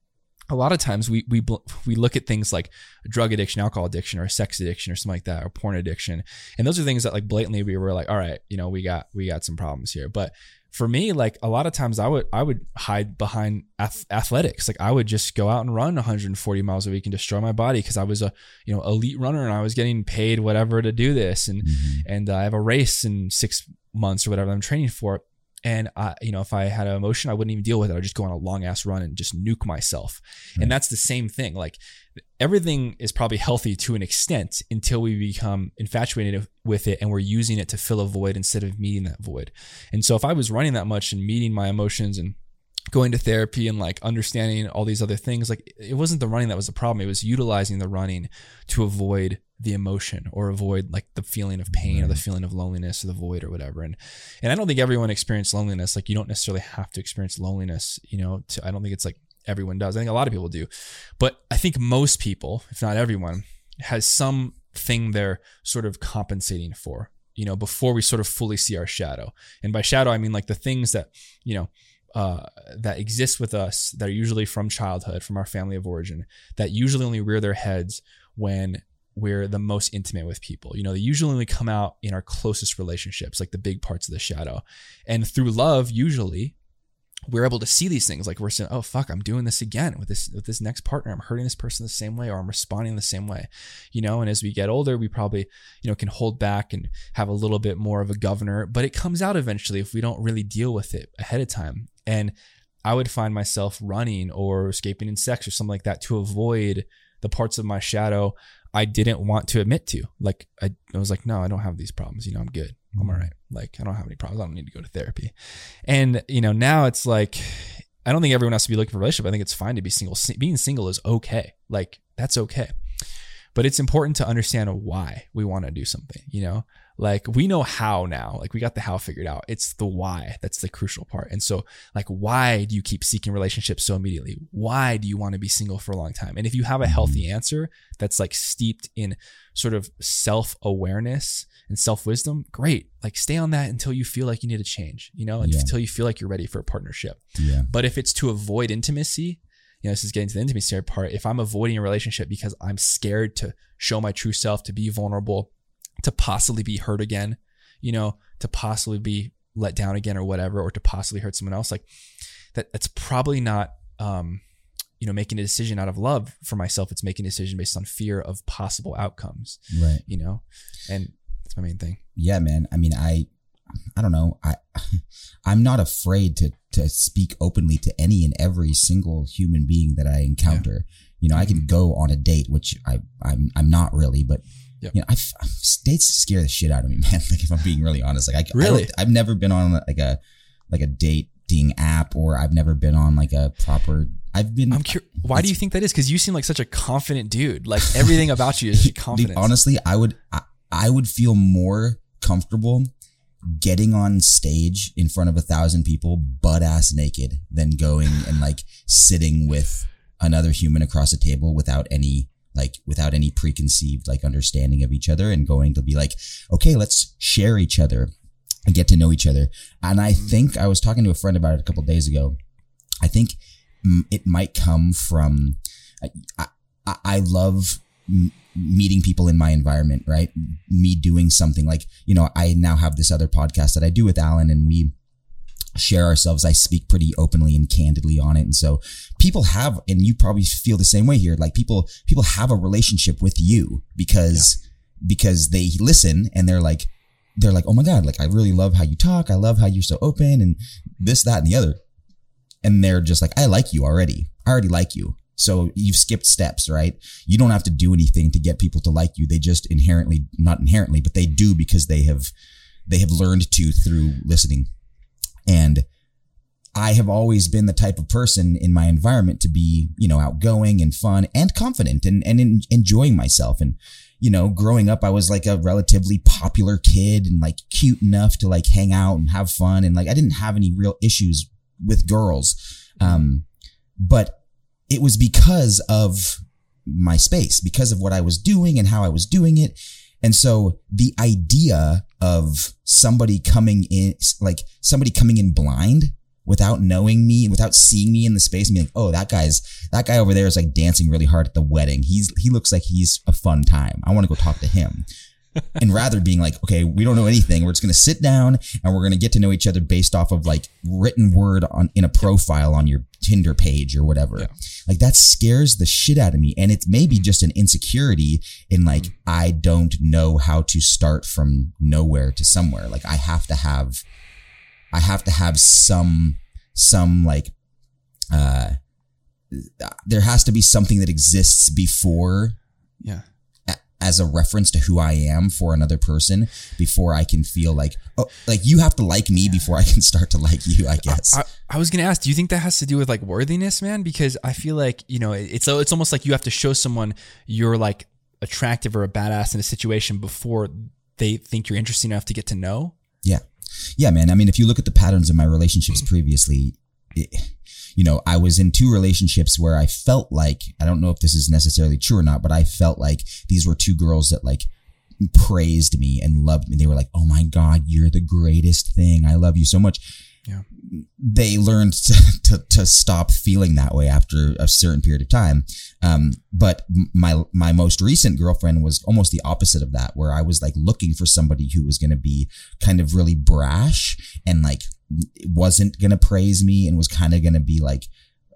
a lot of times we we we look at things like drug addiction, alcohol addiction, or sex addiction, or something like that, or porn addiction, and those are things that like blatantly we were like, all right, you know, we got we got some problems here. But for me, like a lot of times, I would I would hide behind ath- athletics. Like I would just go out and run 140 miles a week and destroy my body because I was a you know elite runner and I was getting paid whatever to do this, and Mhm. and uh, I have a race in six months or whatever I'm training for. And I, you know, if I had an emotion, I wouldn't even deal with it. I'd just go on a long ass run and just nuke myself. Right. And that's the same thing. Like everything is probably healthy to an extent until we become infatuated with it and we're using it to fill a void instead of meeting that void. And so if I was running that much and meeting my emotions and going to therapy and like understanding all these other things like it wasn't the running that was the problem. It was utilizing the running to avoid the emotion or avoid like the feeling of pain or the mm-hmm. feeling of loneliness or the void or whatever. And and i don't think everyone experienced loneliness. Like you don't necessarily have to experience loneliness you know to, i don't think it's like everyone does i think a lot of people do but i think most people if not everyone has something they're sort of compensating for you know before we sort of fully see our shadow and by shadow i mean like the things that you know uh, that exist with us that are usually from childhood, from our family of origin, that usually only rear their heads when we're the most intimate with people. You know, they usually only come out in our closest relationships, like the big parts of the shadow. And through love, usually we're able to see these things. Like we're saying oh fuck i'm doing this again with this with this next partner. I'm hurting this person the same way or i'm responding the same way you know? And as we get older we probably you know can hold back and have a little bit more of a governor but it comes out eventually if we don't really deal with it ahead of time. And i would find myself running or escaping in sex or something like that to avoid the parts of my shadow i didn't want to admit to. Like i, I was like no i don't have these problems. You know i'm good. I'm mm-hmm. all right like i don't have any problems. I don't need to go to therapy. And you know now it's like i don't think everyone has to be looking for a relationship. I think it's fine to be single. Being single is okay. Like that's okay. But it's important to understand why we want to do something you know like we know how now. Like we got the how figured out. It's the why that's the crucial part. And so like why do you keep seeking relationships so immediately? Why do you want to be single for a long time? And if you have a healthy mm-hmm. answer that's like steeped in sort of self-awareness and self-wisdom great. Like stay on that until you feel like you need a change you know Yeah. until you feel like you're ready for a partnership. Yeah. but if it's to avoid intimacy, you know, this is getting to the intimacy part. If I'm avoiding a relationship because I'm scared to show my true self, to be vulnerable, to possibly be hurt again, you know, to possibly be let down again or whatever, or to possibly hurt someone else, like that, that's probably not, um, you know, making a decision out of love for myself. It's making a decision based on fear of possible outcomes, Right. you know, and that's my main thing. Yeah, man. I mean, I I don't know. I, I'm not afraid to, to speak openly to any and every single human being that I encounter. Yeah. You know, I can go on a date, which I, I'm, I'm not really, but Yep. You know, I've, dates scare the shit out of me, man. Like if I'm being really honest, like I really, I have never been on like a like a dating app, or I've never been on like a proper. I've been. I'm curious. Why do you think that is? Because you seem like such a confident dude. Like everything about you is confident. honestly, I would I, I would feel more comfortable getting on stage in front of a thousand people butt ass naked than going and like sitting with another human across a table without any like without any preconceived like understanding of each other and going to be like okay let's share each other and get to know each other. And i mm-hmm. think i was talking to a friend about it a couple days ago. I think it might come from i, I, I love meeting people in my environment right? Me doing something like you know i now have this other podcast that i do with allen and we share ourselves. I speak pretty openly and candidly on it. And so people have, and you probably feel the same way here. Like people, people have a relationship with you because, yeah. because they listen and they're like, they're like, Oh my God, like I really love how you talk. I love how you're so open and this, that, and the other. And they're just like, I like you already. I already like you. So you've skipped steps, right? You don't have to do anything to get people to like you. They just inherently, not inherently, but they do because they have, they have learned to through listening. And I have always been the type of person in my environment to be, you know, outgoing and fun and confident and, and in, enjoying myself. And, you know, growing up, I was like a relatively popular kid and like cute enough to like hang out and have fun. And like, I didn't have any real issues with girls. Um, but it was because of my space, because of what I was doing and how I was doing it. And so the idea of somebody coming in, like somebody coming in blind without knowing me, without seeing me in the space and being like, oh, that guy's, that guy over there is like dancing really hard at the wedding. He's, he looks like he's a fun time. I want to go talk to him. and rather being like, okay, we don't know anything. We're just going to sit down and we're going to get to know each other based off of like written word on in a profile on your Tinder page or whatever. Yeah. Like that scares the shit out of me. And it's maybe just an insecurity in like, mm. I don't know how to start from nowhere to somewhere. Like I have to have, I have to have some, some like, uh, there has to be something that exists before yeah as a reference to who I am for another person before I can feel like oh like you have to like me before I can start to like you I guess. I, I, was gonna ask do you think that has to do with like worthiness man? Because I feel like you know it's it's almost like you have to show someone you're like attractive or a badass in a situation before they think you're interesting enough to get to know? Yeah. Yeah man. I mean if you look at the patterns of my relationships previously you know, I was in two relationships where I felt like, I don't know if this is necessarily true or not, but I felt like these were two girls that like praised me and loved me. They were like, Oh my God, you're the greatest thing. I love you so much. Yeah. They learned to, to, to stop feeling that way after a certain period of time. Um, but my, my most recent girlfriend was almost the opposite of that, where I was like looking for somebody who was going to be kind of really brash and like wasn't going to praise me and was kind of going to be like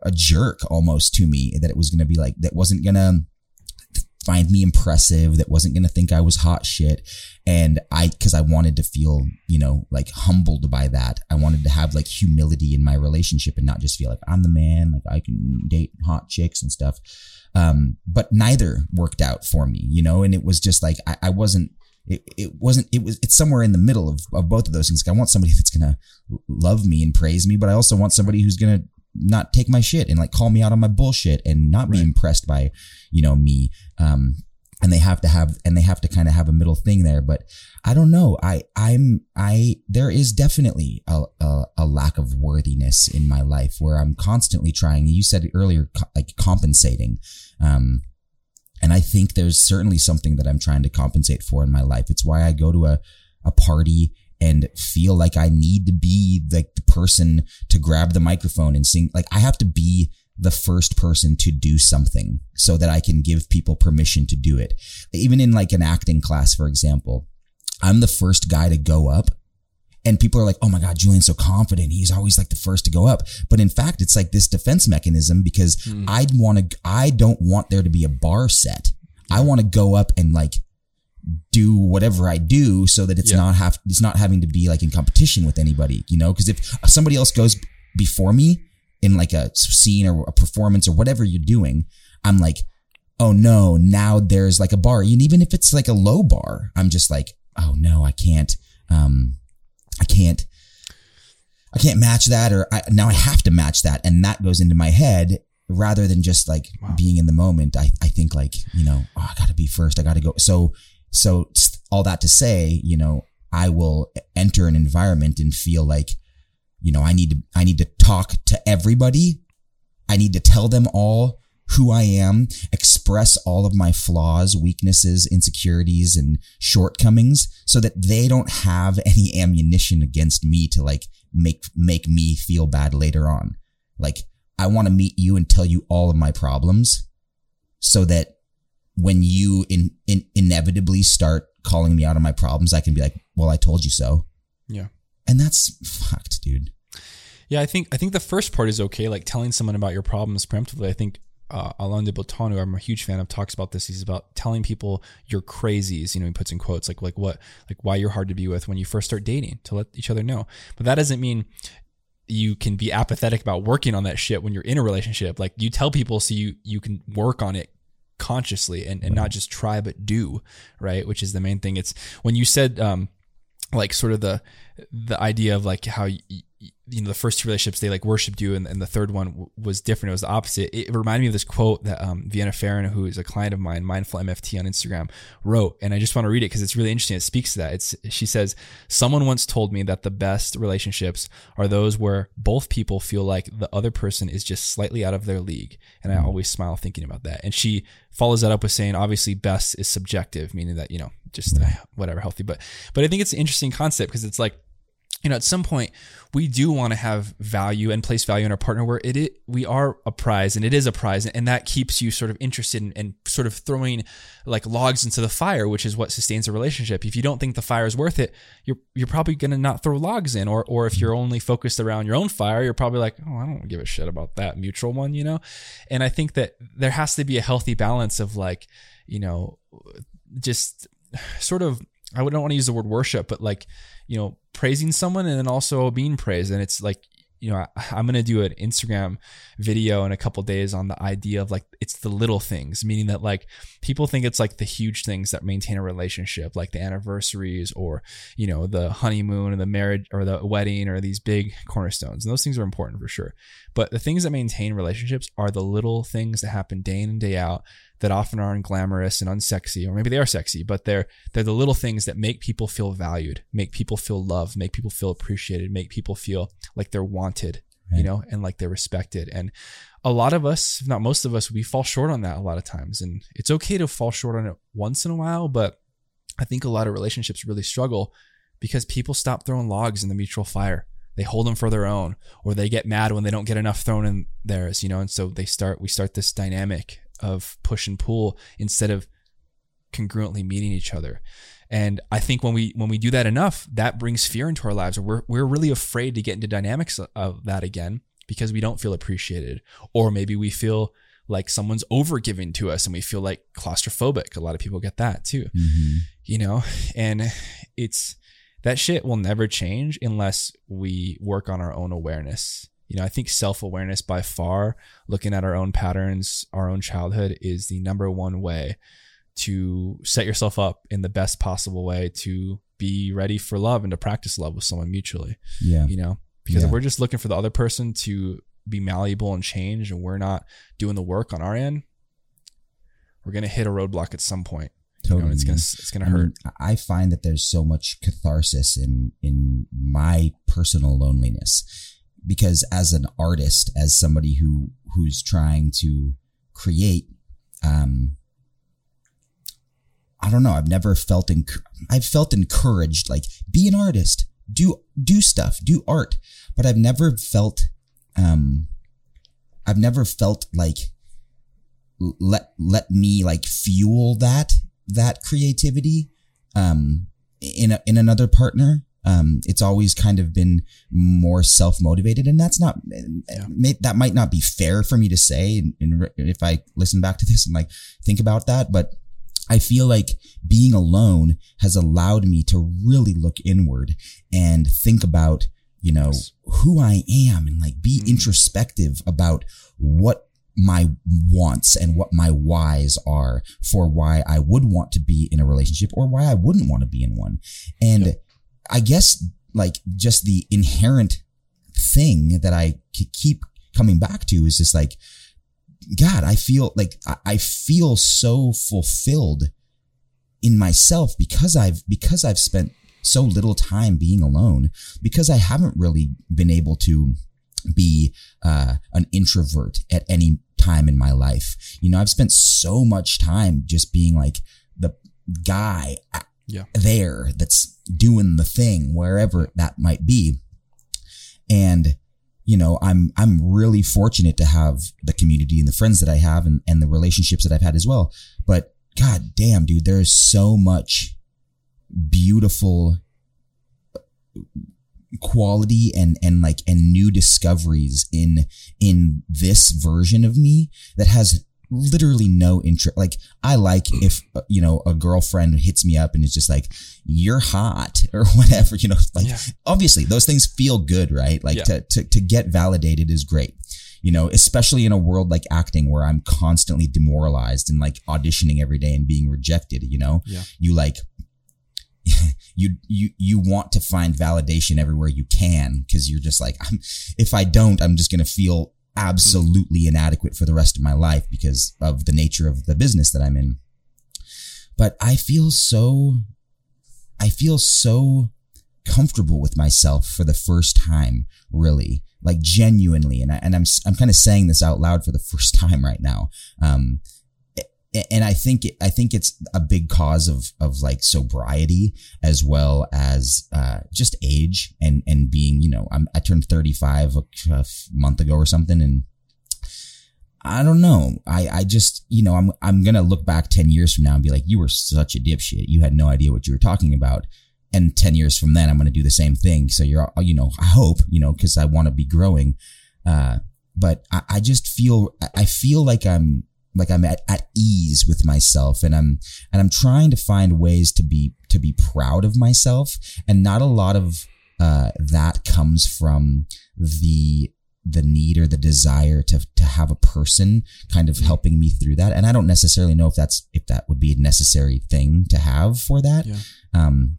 a jerk almost to me that it was going to be like that wasn't going to find me impressive that wasn't going to think I was hot shit. And I cuz I wanted to feel you know like humbled by that. I wanted to have like humility in my relationship and not just feel like I'm the man like I can date hot chicks and stuff. Um but neither worked out for me you know? And it was just like I, I wasn't it, it wasn't it was it's somewhere in the middle of, of both of those things. I want somebody that's gonna love me and praise me but i also want somebody who's gonna not take my shit and like call me out on my bullshit and not be impressed by you know me. Um and they have to have and they have to kind of have a middle thing there but i don't know. I i'm i there is definitely a, a, a lack of worthiness in my life where i'm constantly trying. You said earlier like compensating. Um and I think there's certainly something that I'm trying to compensate for in my life. It's why I go to a, a party and feel like I need to be like the person to grab the microphone and sing. Like I have to be the first person to do something so that I can give people permission to do it. Even in like an acting class, for example, I'm the first guy to go up and people are like, oh my God, Julian's so confident. He's always like the first to go up. But in fact, it's like this defense mechanism because mm. I'd want to, I don't want there to be a bar set. I want to go up and like do whatever I do so that it's Yeah. not have it's not having to be like in competition with anybody, you know? Because if somebody else goes before me in like a scene or a performance or whatever you're doing, I'm like, oh no, now there's like a bar. And even if it's like a low bar, I'm just like, oh no, I can't, um, I can't, I can't match that or I, now I have to match that. And that goes into my head rather than just like Wow. being in the moment. I, I think like, you know, oh, I gotta be first. I gotta go. So, so all that to say, you know, I will enter an environment and feel like, you know, I need to, I need to talk to everybody. I need to tell them all who I am, express all of my flaws, weaknesses, insecurities, and shortcomings so that they don't have any ammunition against me to like make, make me feel bad later on. Like, I want to meet you and tell you all of my problems so that when you in, in inevitably start calling me out on my problems, I can be like, well, I told you so. Yeah. And that's fucked, dude. Yeah, I think I think the first part is okay, like telling someone about your problems preemptively. I think uh, Alain de Botton, I'm a huge fan of, talks about this. He's about telling people you're crazies. You know, he puts in quotes like like what like why you're hard to be with when you first start dating to let each other know. But that doesn't mean you can be apathetic about working on that shit when you're in a relationship. Like you tell people so you you can work on it consciously and, and not just try but do, right? Which is the main thing. It's when you said um like sort of the the idea of like how y- y- you know the first two relationships they like worshipped you and, and the third one w- was different. It was the opposite. It reminded me of this quote that um, vienna Pharaon, who is a client of mine mindful mft on instagram wrote. And i just want to read it because it's really interesting. It speaks to that. It's she says someone once told me that the best relationships are those where both people feel like the other person is just slightly out of their league. And i always smile thinking about that. And she follows that up with saying obviously best is subjective meaning that you know just uh, whatever healthy. But but i think it's an interesting concept because it's like you know, at some point we do want to have value and place value in our partner where it, it we are a prize and it is a prize and that keeps you sort of interested in, and sort of throwing like logs into the fire, which is what sustains a relationship. If you don't think the fire is worth it, you're you're probably gonna not throw logs in, or or if you're only focused around your own fire, you're probably like, oh, I don't give a shit about that mutual one, you know. And I think that there has to be a healthy balance of like, you know, just sort of I don't want to use the word worship, but like, you know, praising someone and then also being praised. And it's like, you know, I, I'm going to do an Instagram video in a couple days on the idea of like, it's the little things, meaning that like people think it's like the huge things that maintain a relationship, like the anniversaries or, you know, the honeymoon or the marriage or the wedding or these big cornerstones. And those things are important for sure. But the things that maintain relationships are the little things that happen day in and day out that often aren't glamorous and unsexy, or maybe they are sexy, but they're they're the little things that make people feel valued, make people feel loved, make people feel appreciated, make people feel like they're wanted, you know, and like they're respected. And a lot of us, if not most of us, we fall short on that a lot of times. And it's okay to fall short on it once in a while, but I think a lot of relationships really struggle because people stop throwing logs in the mutual fire. They hold them for their own, or they get mad when they don't get enough thrown in theirs, you know. And so they start, we start this dynamic of push and pull instead of congruently meeting each other. And I think when we when we do that enough, that brings fear into our lives. We're we're really afraid to get into dynamics of that again because we don't feel appreciated, or maybe we feel like someone's over giving to us and we feel like claustrophobic. A lot of people get that too Mm-hmm. you know and it's that shit will never change unless we work on our own awareness you know i think self-awareness by far looking at our own patterns our own childhood is the number one way to set yourself up in the best possible way to be ready for love and to practice love with someone mutually Yeah. you know? Because if we're just looking for the other person to be malleable and change and we're not doing the work on our end we're going to hit a roadblock at some point. You know, Totally. it's gonna it's going I to hurt. Mean, I find that there's so much catharsis in in my personal loneliness because as an artist, as somebody who who's trying to create, um, I don't know. I've never felt enc- I've felt encouraged, like be an artist, do do stuff, do art, but I've never felt, um, I've never felt like let let me like fuel that that creativity um in a, in another partner um it's always kind of been more self-motivated and that's not may, that might not be fair for me to say and, and if i listen back to this and like think about that but I feel like being alone has allowed me to really look inward and think about, you know, Yes. who I am and like be Mhm. introspective about what my wants and what my whys are for why I would want to be in a relationship or why I wouldn't want to be in one. And Yeah. I guess like just the inherent thing that I keep coming back to is just like, God, I feel like I- feel so fulfilled in myself because I've because I've spent so little time being alone because I haven't really been able to be uh, an introvert at any time in my life. You know, I've spent so much time just being like the guy Yeah. there that's doing the thing wherever that might be. And you know, I'm I'm really fortunate to have the community and the friends that I have and, and the relationships that I've had as well. But god damn, dude, there's so much beautiful quality and and like and new discoveries in in this version of me that has literally no interest like i like if uh, you know a girlfriend hits me up and is just like you're hot or whatever you know like Yeah. obviously those things feel good right like Yeah. to, to to get validated is great you know especially in a world like acting where i'm constantly demoralized and like auditioning every day and being rejected you know Yeah. you like you you you want to find validation everywhere you can because you're just like I'm, if i don't i'm just going to feel absolutely inadequate for the rest of my life because of the nature of the business that i'm in. But i feel so i feel so comfortable with myself for the first time really like genuinely. And, I, and i'm i'm kind of saying this out loud for the first time right now. Um and I think I think it's a big cause of of like sobriety as well as uh, just age and and being you know I'm, I turned 35 a month ago or something and I don't know. I I just you know I'm I'm gonna look back 10 years from now and be like you were such a dipshit. You had no idea what you were talking about. And 10 years from then I'm gonna do the same thing. So you're you know I hope you know because I want to be growing. Uh, but I, I just feel I feel like I'm like I'm at, at ease with myself and I'm and I'm trying to find ways to be to be proud of myself. And not a lot of uh, that comes from the the need or the desire to to have a person kind of helping me through that. And I don't necessarily know if that's if that would be a necessary thing to have for that. Yeah. um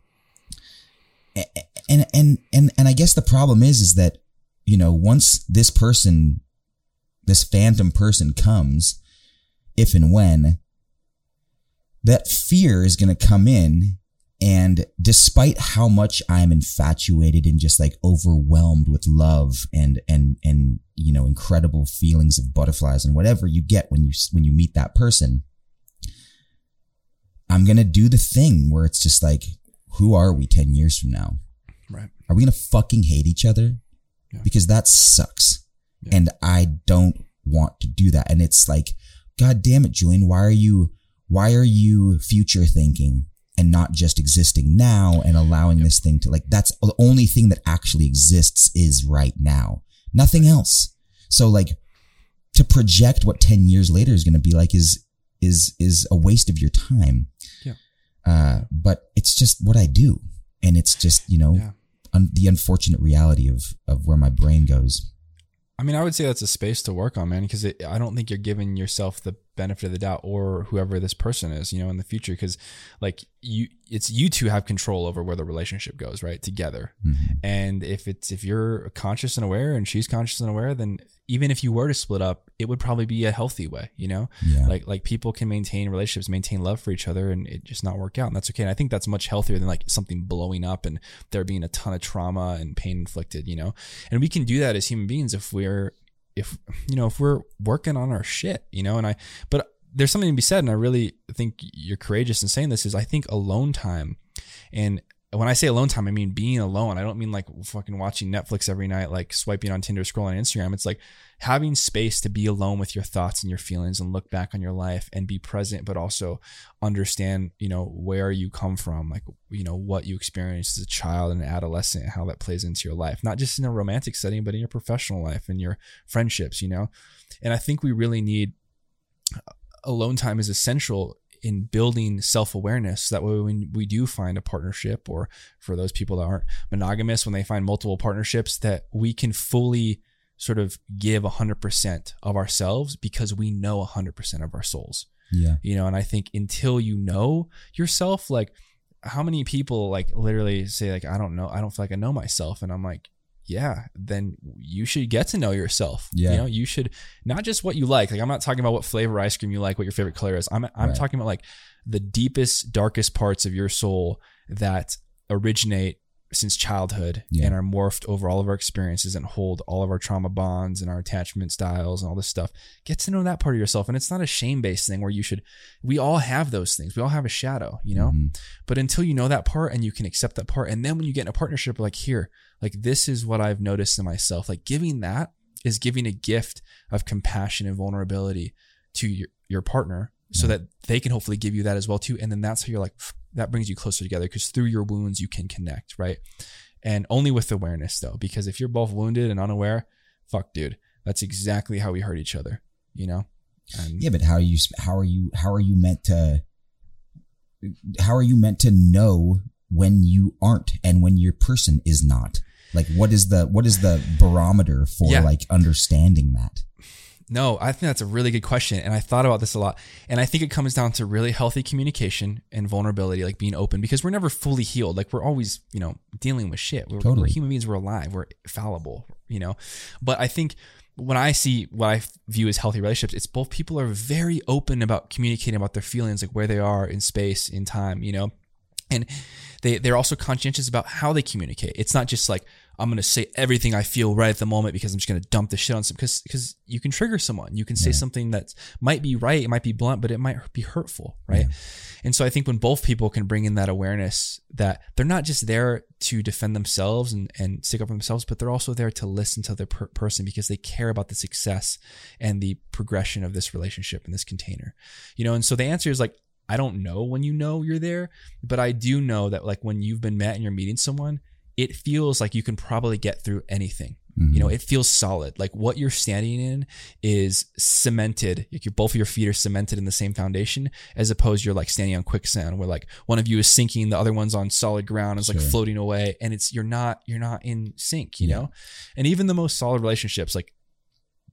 and and and and I guess the problem is is that you know once this person this phantom person comes if and when that fear is going to come in and despite how much i'm infatuated and just like overwhelmed with love and and and you know incredible feelings of butterflies and whatever you get when you when you meet that person i'm going to do the thing where it's just like who are we 10 years from now Right. are we going to fucking hate each other Yeah. because that sucks Yeah. and i don't want to do that and it's like god damn it julian why are you why are you future thinking and not just existing now and allowing this thing to like that's the only thing that actually exists is right now. Nothing else. So like to project what 10 years later is going to be like is is is a waste of your time. Yeah. uh but it's just what i do. And it's just you know Yeah. un- the unfortunate reality of of where my brain goes I mean, I would say that's a space to work on, man, because I don't think you're giving yourself the benefit of the doubt or whoever this person is, you know, in the future. Because, like, you, it's you two have control over where the relationship goes, right? Together. Mhm. And if it's, if you're conscious and aware and she's conscious and aware, then even if you were to split up, it would probably be a healthy way, you know? yeah Like, like people can maintain relationships, maintain love for each other and it just not work out. And that's okay. And I think that's much healthier than like something blowing up and there being a ton of trauma and pain inflicted, you know? And we can do that as human beings if we're, if, you know, if we're working on our shit, you know? And I, but there's something to be said. And I really think you're courageous in saying this is I think alone time and when I say alone time, I mean being alone. I don't mean like fucking watching Netflix every night, like swiping on Tinder, scrolling on Instagram. It's like having space to be alone with your thoughts and your feelings and look back on your life and be present, but also understand, you know, where you come from, like, you know, what you experienced as a child and an adolescent, how that plays into your life, not just in a romantic setting, but in your professional life and your friendships, you know? And I think we really need uh, alone time is essential in building self-awareness so that way when we do find a partnership or for those people that aren't monogamous when they find multiple partnerships that we can fully sort of give 100% of ourselves because we know 100% of our souls Yeah. you know and i think until you know yourself like how many people like literally say like i don't know i don't feel like i know myself and i'm like yeah then you should get to know yourself Yeah. you know you should not just what you like like i'm not talking about what flavor ice cream you like what your favorite color is i'm i'm Right. talking about like the deepest darkest parts of your soul that originate since childhood Yeah. and are morphed over all of our experiences and hold all of our trauma bonds and our attachment styles and all this stuff get to know that part of yourself and it's not a shame based thing where you should we all have those things we all have a shadow you know Mhm. but until you know that part and you can accept that part and then when you get in a partnership like here like this is what i've noticed in myself like giving that is giving a gift of compassion and vulnerability to your, your partner so Yeah. that they can hopefully give you that as well too and then that's how you're like that brings you closer together because through your wounds you can connect right and only with awareness though because if you're both wounded and unaware fuck dude that's exactly how we hurt each other you know and Yeah, but how are you? How are you? How are you meant to? How are you meant to know when you aren't and when your person is not? Like, what is the what is the barometer for Yeah. like understanding that? No, I think that's a really good question. And I thought about this a lot. And I think it comes down to really healthy communication and vulnerability, like being open, because we're never fully healed. Like we're always, you know, dealing with shit. We're, Totally. we're human beings, we're alive, we're fallible, you know. But I think when I see what I view as healthy relationships, it's both people are very open about communicating about their feelings, like where they are in space, in time, you know. And they, they're also conscientious about how they communicate. It's not just like, I'm going to say everything I feel right at the moment because I'm just going to dump the shit on some, because, because you can trigger someone. You can say Yeah. something that might be right. It might be blunt, but it might be hurtful. Right. And so I think when both people can bring in that awareness that they're not just there to defend themselves and, and stick up for themselves, but they're also there to listen to the per- person because they care about the success and the progression of this relationship in this container. You know, and so the answer is like, I don't know when you know you're there, but I do know that like when you've been met and you're meeting someone, it feels like you can probably get through anything. You know, mm-hmm. it feels solid. Like what you're standing in is cemented. Like your both of your feet are cemented in the same foundation, as opposed you're like standing on quicksand, where like one of you is sinking, the other one's on solid ground, is like floating away, and it's you're not you're not in sync. You Yeah. know, and even the most solid relationships, like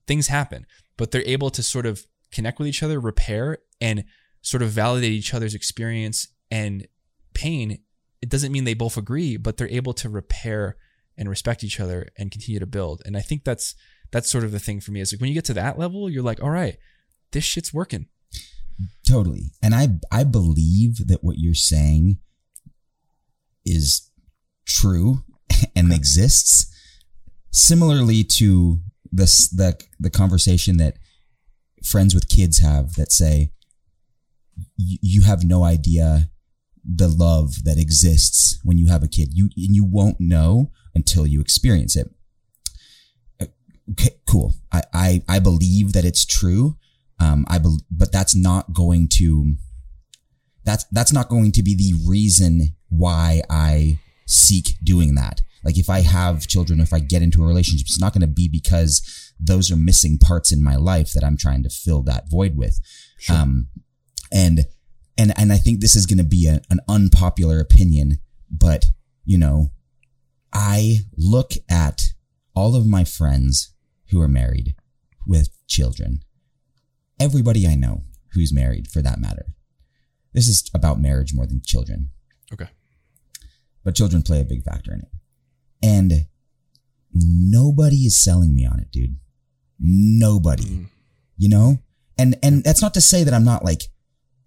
things happen, but they're able to sort of connect with each other, repair, and sort of validate each other's experience and pain. It doesn't mean they both agree, but they're able to repair and respect each other and continue to build. And I think that's that's sort of the thing for me. Is like when you get to that level, you're like, all right, this shit's working. Totally. And I I believe that what you're saying is true and exists. Similarly to this the the conversation that friends with kids have that say "You- you have no idea the love that exists when you have a kid. You and you won't know until you experience it. Okay, cool. I I, I believe that it's true. Um, I bel but that's not going to that's that's not going to be the reason why I seek doing that. Like if I have children, if I get into a relationship, it's not going to be because those are missing parts in my life that I'm trying to fill that void with. Sure. Um, and and and I think this is going to be a, an unpopular opinion, but you know, I look at all of my friends who are married with children. Everybody I know who's married, for that matter. This is about marriage more than children, Okay. but children play a big factor in it. And nobody is selling me on it, dude. Nobody Mm. you know and and that's not to say that i'm not like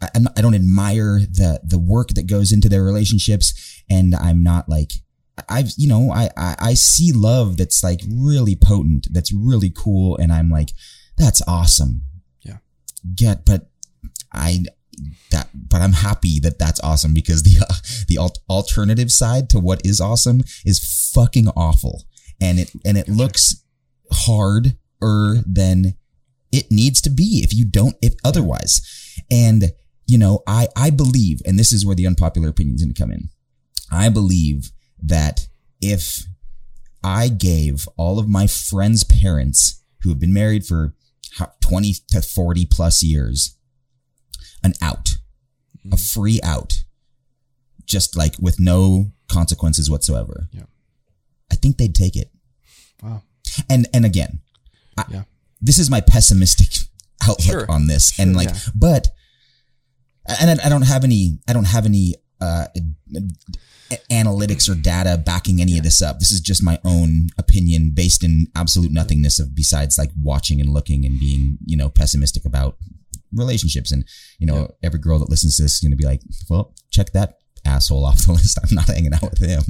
I, I'm not, I don't admire the the work that goes into their relationships. And i'm not like i've you know I, I i see love that's like really potent that's really cool. And i'm like that's awesome. Yeah. get but i that but i'm happy that that's awesome because the uh, the al- alternative side to what is awesome is fucking awful. And it and it looks harder than it needs to be if you don't if otherwise. And you know i i believe and this is where the unpopular opinions going to come in i believe that if i gave all of my friends parents who have been married for 20 to 40 plus years an out a mm-hmm. free out, just like with no consequences whatsoever, Yeah. I think they'd take it. Wow. And and again, I, Yeah. this is my pessimistic outlook Sure. on this, and like, yeah. but and I, I don't have any, I don't have any uh, analytics or data backing any of this up. This is just my own opinion based in absolute nothingness of besides like watching and looking and being, you know, pessimistic about relationships. And, you know, every girl that listens to this is going to be like, well, check that asshole off the list. I'm not hanging out with him.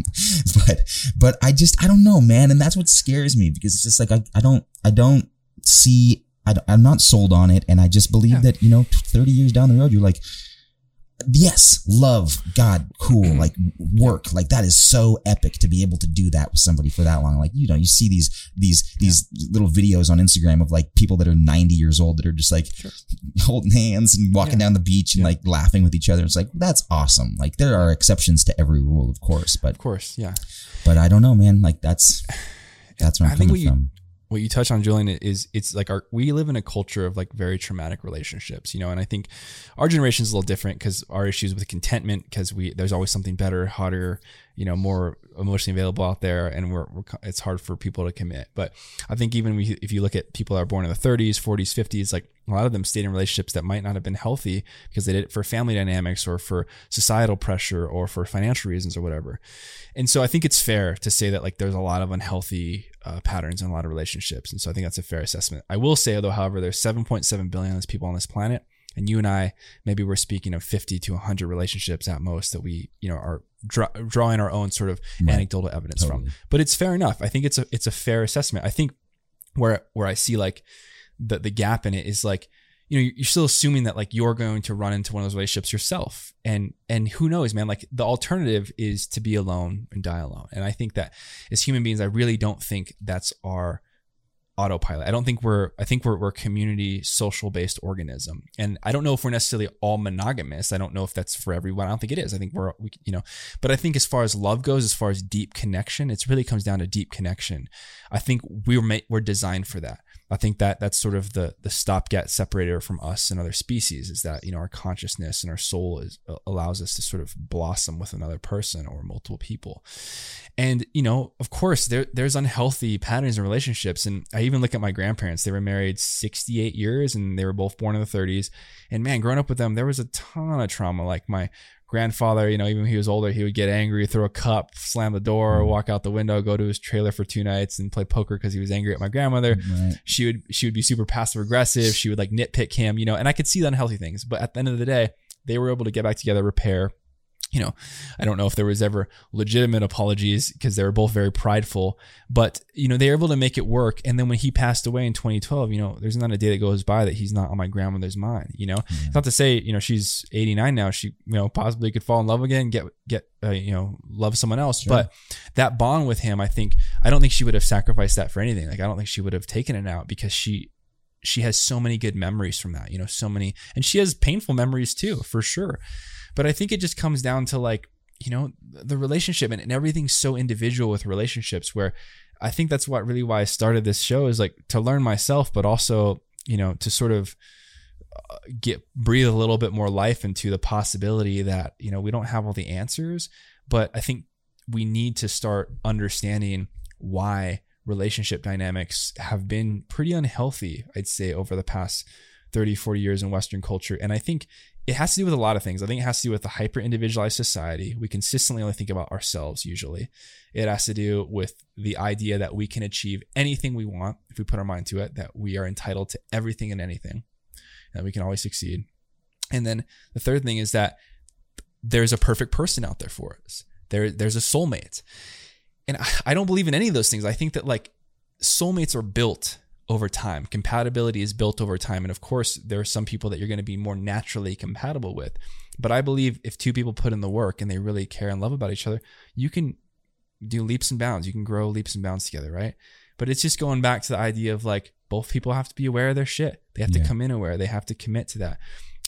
but, but I just, I don't know, man. And that's what scares me because it's just like, I, I don't, I don't see, I I'm not sold on it. And I just believe Yeah. that, you know, 30 years down the road, you're like, yes, love, God, cool, mm-hmm. like work, like that is so epic to be able to do that with somebody for that long. Like, you know, you see these, these, these little videos on Instagram of like people that are 90 years old that are just like holding hands and walking Yeah. down the beach and like laughing with each other. It's like, that's awesome. Like there are exceptions to every rule, of course, but, Of course. Yeah. but I don't know, man. Like that's, that's where I I'm think coming you- from. What you touch on julian is it's like our we live in a culture of like very traumatic relationships you know and i think our generation is a little different because our issues with contentment because we there's always something better hotter you know more emotionally available out there and we're, we're, it's hard for people to commit. But i think even if you look at people that are born in the 30s 40s 50s like a lot of them stayed in relationships that might not have been healthy because they did it for family dynamics or for societal pressure or for financial reasons or whatever. And so I think it's fair to say that like there's a lot of unhealthy uh, patterns in a lot of relationships, and so I think that's a fair assessment. I will say though, however, there's 7.7 billion people on this planet, and you and I maybe we're speaking of 50 to 100 relationships at most that we you know are draw, drawing our own sort of Right. anecdotal evidence from. But it's fair enough. I think it's a it's a fair assessment. I think where where I see like the the gap in it is like you know you're still assuming that like you're going to run into one of those relationships yourself and and who knows man like the alternative is to be alone and die alone and i think that as human beings i really don't think that's our autopilot. I don't think we're i think we're, we're community social based organism. And i don't know if we're necessarily all monogamous. I don't know if that's for everyone. I don't think it is. I think we're we, you know but i think as far as love goes as far as deep connection it really comes down to deep connection. I think we were made, we're designed for that I think that that's sort of the the stopgap separator from us and other species is that you know our consciousness and our soul is allows us to sort of blossom with another person or multiple people, and you know of course there there's unhealthy patterns in relationships. And I even look at my grandparents. They were married 68 years and they were both born in the 30s and man growing up with them there was a ton of trauma. Like my grandfather, you know, even when he was older, he would get angry, throw a cup, slam the door, mm-hmm. walk out the window, go to his trailer for two nights and play poker because he was angry at my grandmother. Right. She would she would be super passive aggressive. She would like nitpick him, you know, and I could see the unhealthy things. But at the end of the day, they were able to get back together, repair. You know, I don't know if there was ever legitimate apologies because they were both very prideful, but you know, they were able to make it work. And then when he passed away in 2012, you know, there's not a day that goes by that he's not on my grandmother's mind. You know, it's not to say you know she's 89 now. She you know possibly could fall in love again, get get uh, you know love someone else. But that bond with him, I think I don't think she would have sacrificed that for anything. Like I don't think she would have taken it out because she she has so many good memories from that. You know, so many, and she has painful memories too, for sure. But I think it just comes down to like you know the relationship and, and everything's so individual with relationships where I think that's what really why I started this show is like to learn myself, but also you know to sort of uh, get breathe a little bit more life into the possibility that you know we don't have all the answers, but I think we need to start understanding why relationship dynamics have been pretty unhealthy, I'd say, over the past 30, 40 years in Western culture. And I think it has to do with a lot of things. I think it has to do with the hyper individualized society. We consistently only think about ourselves, usually. It has to do with the idea that we can achieve anything we want if we put our mind to it, that we are entitled to everything and anything, that we can always succeed. And then the third thing is that there's a perfect person out there for us. There, there's a soulmate. And I- I don't believe in any of those things. I think that like soulmates are built over time. Compatibility is built over time. And of course, there are some people that you're going to be more naturally compatible with. But I believe if two people put in the work and they really care and love about each other, you can do leaps and bounds. You can grow leaps and bounds together, right? But it's just going back to the idea of like both people have to be aware of their shit. They have Yeah. to come in aware. They have to commit to that.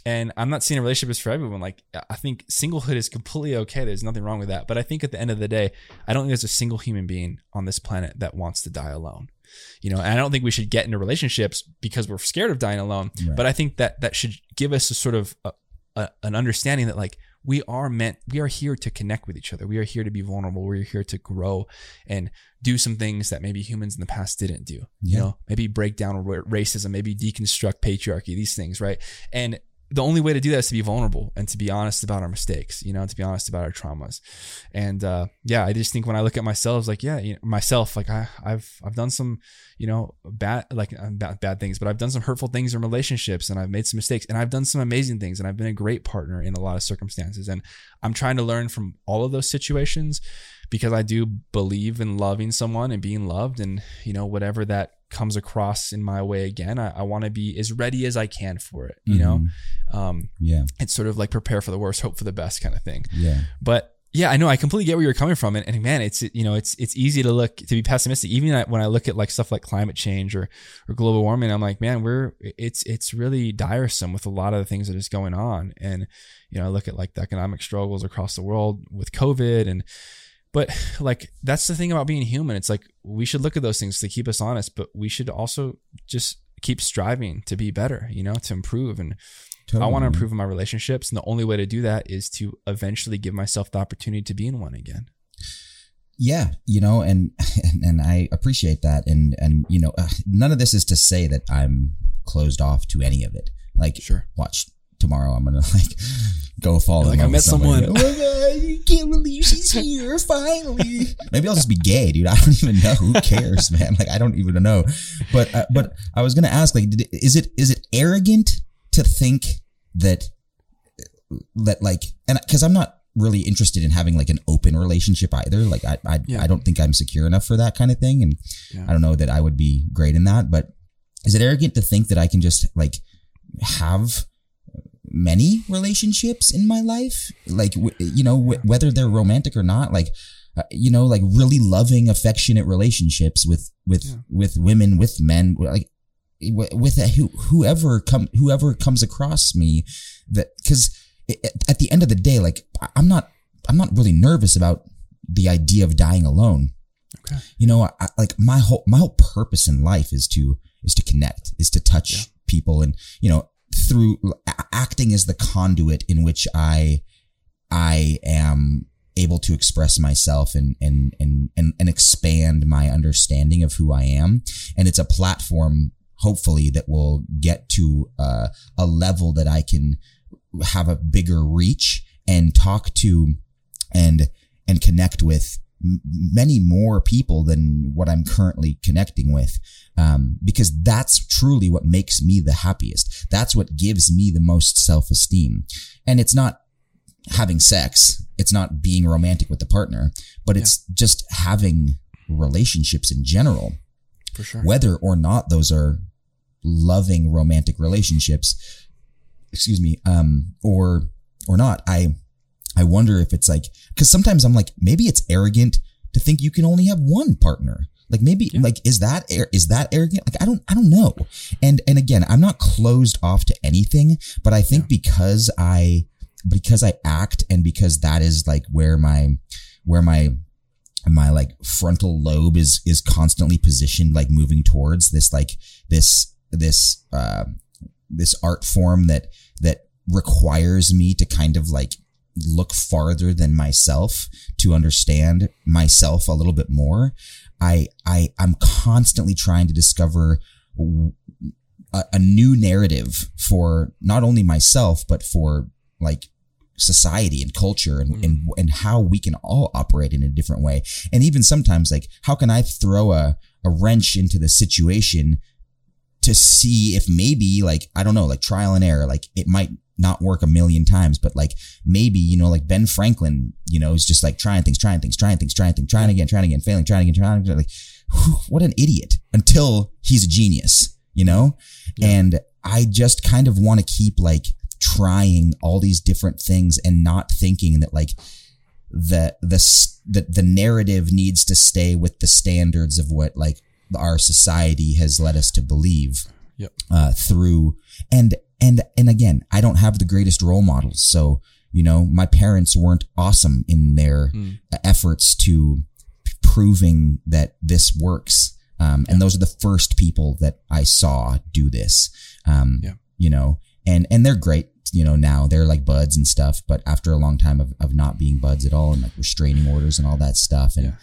And I'm not saying a relationship is for everyone. Like I think singlehood is completely okay. There's nothing wrong with that. But I think at the end of the day, I don't think there's a single human being on this planet that wants to die alone. You know, and I don't think we should get into relationships because we're scared of dying alone. Right. But I think that that should give us a sort of a, a, an understanding that like we are meant we are here to connect with each other we are here to be vulnerable we're here to grow and do some things that maybe humans in the past didn't do you know maybe break down racism maybe deconstruct patriarchy these things right and the only way to do that is to be vulnerable and to be honest about our mistakes you know to be honest about our traumas. And uh, yeah i just think when i look at myself like yeah you know, myself like I, i've i've done some you know bad like uh, bad, bad things but i've done some hurtful things in relationships and i've made some mistakes and i've done some amazing things and i've been a great partner in a lot of circumstances. And i'm trying to learn from all of those situations because i do believe in loving someone and being loved and you know whatever that comes across in my way again i, I want to be as ready as i can for it you know Mhm. um Yeah. it's sort of like prepare for the worst hope for the best kind of thing Yeah. but yeah, I know. I completely get where you're coming from, and, and man, it's you know, it's it's easy to look to be pessimistic. Even when I look at like stuff like climate change or or global warming, I'm like, man, we're it's it's really tiresome with a lot of the things that is going on. And you know, I look at like the economic struggles across the world with COVID, and but like that's the thing about being human. It's like we should look at those things to keep us honest, but we should also just keep striving to be better. You know, to improve and I want to improve in my relationships, and the only way to do that is to eventually give myself the opportunity to be in one again. yeah you know and and i appreciate that and and you know uh, none of this is to say that i'm closed off to any of it like Sure. watch tomorrow i'm gonna like go fall in Like, I met somebody. someone. oh my god i can't believe she's here finally maybe i'll just be gay dude i don't even know who cares man like i don't even know but uh, but i was gonna ask like did, is it is it arrogant to think that that like and because i'm not really interested in having like an open relationship either like i I, Yeah. I don't think i'm secure enough for that kind of thing and Yeah. i don't know that i would be great in that but is it arrogant to think that i can just like have many relationships in my life like w- you know w- whether they're romantic or not like uh, you know like really loving affectionate relationships with with Yeah. with women with men like w- with a, who, whoever come whoever comes across me that because at the end of the day like i'm not i'm not really nervous about the idea of dying alone Okay. you know I- like my whole my whole purpose in life is to is to connect is to touch Yeah. people and you know through acting as the conduit in which i i am able to express myself and and and and, and expand my understanding of who i am. And it's a platform hopefully that will get to uh, a level that i can have a bigger reach and talk to and and connect with m- many more people than what I'm currently connecting with. Um, because that's truly what makes me the happiest. That's what gives me the most self esteem. And it's not having sex. It's not being romantic with the partner, but it's just having relationships in general For sure. whether or not those are loving romantic relationships excuse me um or or not i i wonder if it's like because sometimes i'm like maybe it's arrogant to think you can only have one partner. Like maybe Yeah. like is that is that arrogant? Like i don't i don't know. And and again i'm not closed off to anything but i think because i because i act and because that is like where my where my my like frontal lobe is is constantly positioned like moving towards this like this this uh this art form that that requires me to kind of like look farther than myself to understand myself a little bit more i i i'm constantly trying to discover a new narrative for not only myself but for like society and culture and, and mm. and how we can all operate in a different way. And even sometimes like how can i throw a a wrench into the situation to see if maybe like i don't know like trial and error like it might not work a million times but like maybe you know like ben franklin you know is just like trying things trying things trying things trying things trying again trying again failing trying again trying again like whew, what an idiot until he's a genius you know Yeah. and i just kind of want to keep like trying all these different things and not thinking that like the the the, the narrative needs to stay with the standards of what like our society has led us to believe Yep. uh, through and and and again i don't have the greatest role models. So you know my parents weren't awesome in their Mm. efforts to proving that this works. Um, and those are the first people that i saw do this. Um, Yeah. you know and and they're great you know now. They're like buds and stuff. But after a long time of, of not being buds at all and like restraining orders and all that stuff and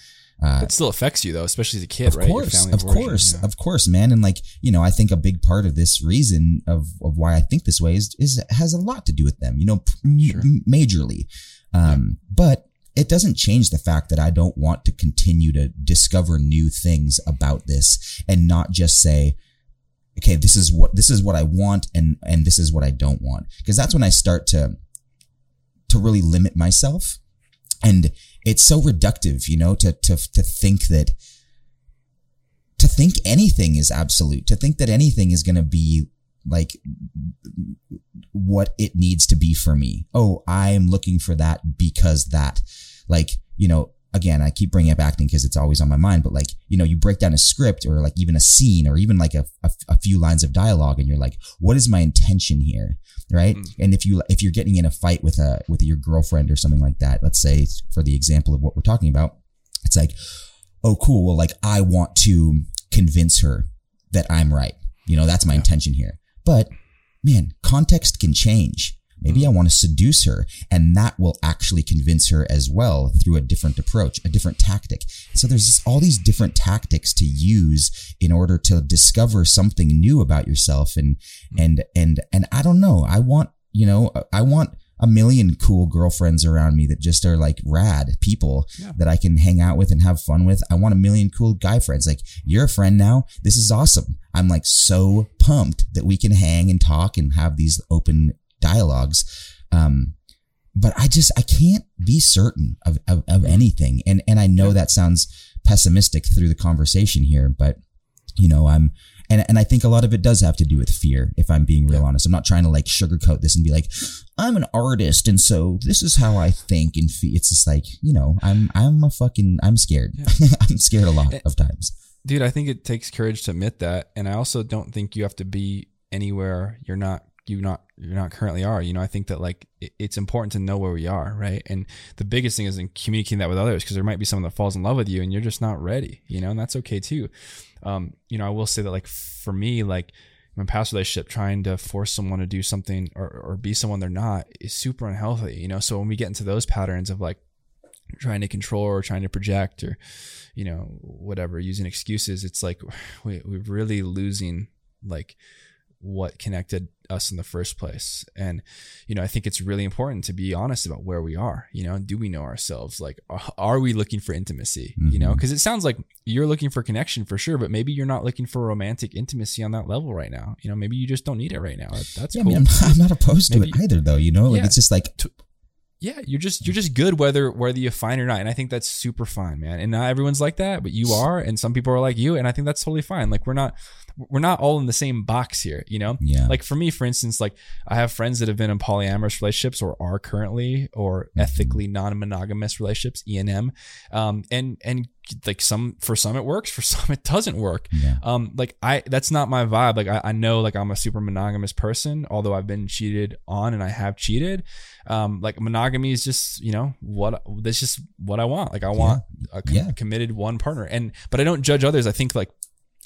uh, it still affects you though especially as a kid of right course of course of course man and like you know i think a big part of this reason of of why i think this way is is has a lot to do with them you know sure. m- majorly um yeah. but it doesn't change the fact that I don't want to continue to discover new things about this and not just say, okay, this is what, this is what I want and, and this is what I don't want. Cause that's when I start to, to really limit myself. And it's so reductive, you know, to, to, to think that, to think anything is absolute, to think that anything is going to be like what it needs to be for me. Oh, I'm looking for that because that, like, you know, again, I keep bringing up acting because it's always on my mind, but like, you know, you break down a script or like even a scene or even like a, a, a few lines of dialogue and you're like, what is my intention here? Right. Mm. And if you, if you're getting in a fight with a, with your girlfriend or something like that, let's say for the example of what we're talking about, it's like, oh, cool. Well, like I want to convince her that I'm right. You know, that's my yeah. intention here. But man, context can change. Maybe. I want to seduce her and that will actually convince her as well through a different approach, a different tactic. So there's all these different tactics to use in order to discover something new about yourself. And, mm. and, and, and I don't know. I want, you know, I want a million cool girlfriends around me that just are like rad people yeah. that I can hang out with and have fun with. I want a million cool guy friends. Like you're a friend now. This is awesome. I'm like so pumped that we can hang and talk and have these open dialogues. Um, but I just, I can't be certain of, of, of anything. And, and I know that sounds pessimistic through the conversation here, but you know, I'm, and, and I think a lot of it does have to do with fear, if I'm being real yeah. honest. I'm not trying to like sugarcoat this and be like, I'm an artist. And so this is how I think and feel. It's just like, you know, I'm, I'm a fucking, I'm scared. Yeah. I'm scared a lot eh, of times. Dude, I think it takes courage to admit that. And I also don't think you have to be anywhere you're not you not you're not currently are you know i think that like it's important to know where we are right and the biggest thing is in communicating that with others because there might be someone that falls in love with you and you're just not ready you know and that's okay too um, you know, I will say that like for me, like my past relationship, trying to force someone to do something or, or be someone they're not is super unhealthy, you know? So when we get into those patterns of like trying to control or trying to project or, you know, whatever, using excuses, it's like we, we're really losing like what connected us in the first place. And, you know, I think it's really important to be honest about where we are. You know, do we know ourselves? Like, are we looking for intimacy? Mm-hmm. You know, because mm-hmm. it sounds like you're looking for connection for sure, but maybe you're not looking for romantic intimacy on that level right now. You know, maybe you just don't need it right now. That's yeah, cool. I mean, I'm, not, opposed maybe, to it either, though. You know, like yeah, it's just like. Yeah, you're just you're just good whether whether you find or not, and I think that's super fine, man. And not everyone's like that, but you are, and some people are like you, and I think that's totally fine. Like we're not we're not all in the same box here, you know? Yeah. Like for me, for instance, like I have friends that have been in polyamorous relationships or are currently or mm-hmm. ethically non-monogamous relationships, ENM. Um, and, and like some, for some it works, for some it doesn't work. Yeah. Um, like I, that's not my vibe. Like I, I know like I'm a super monogamous person, although I've been cheated on and I have cheated. Um, like monogamy is just, you know, what, that's just what I want. Like I want yeah. a com- yeah. committed one partner and, but I don't judge others. I think like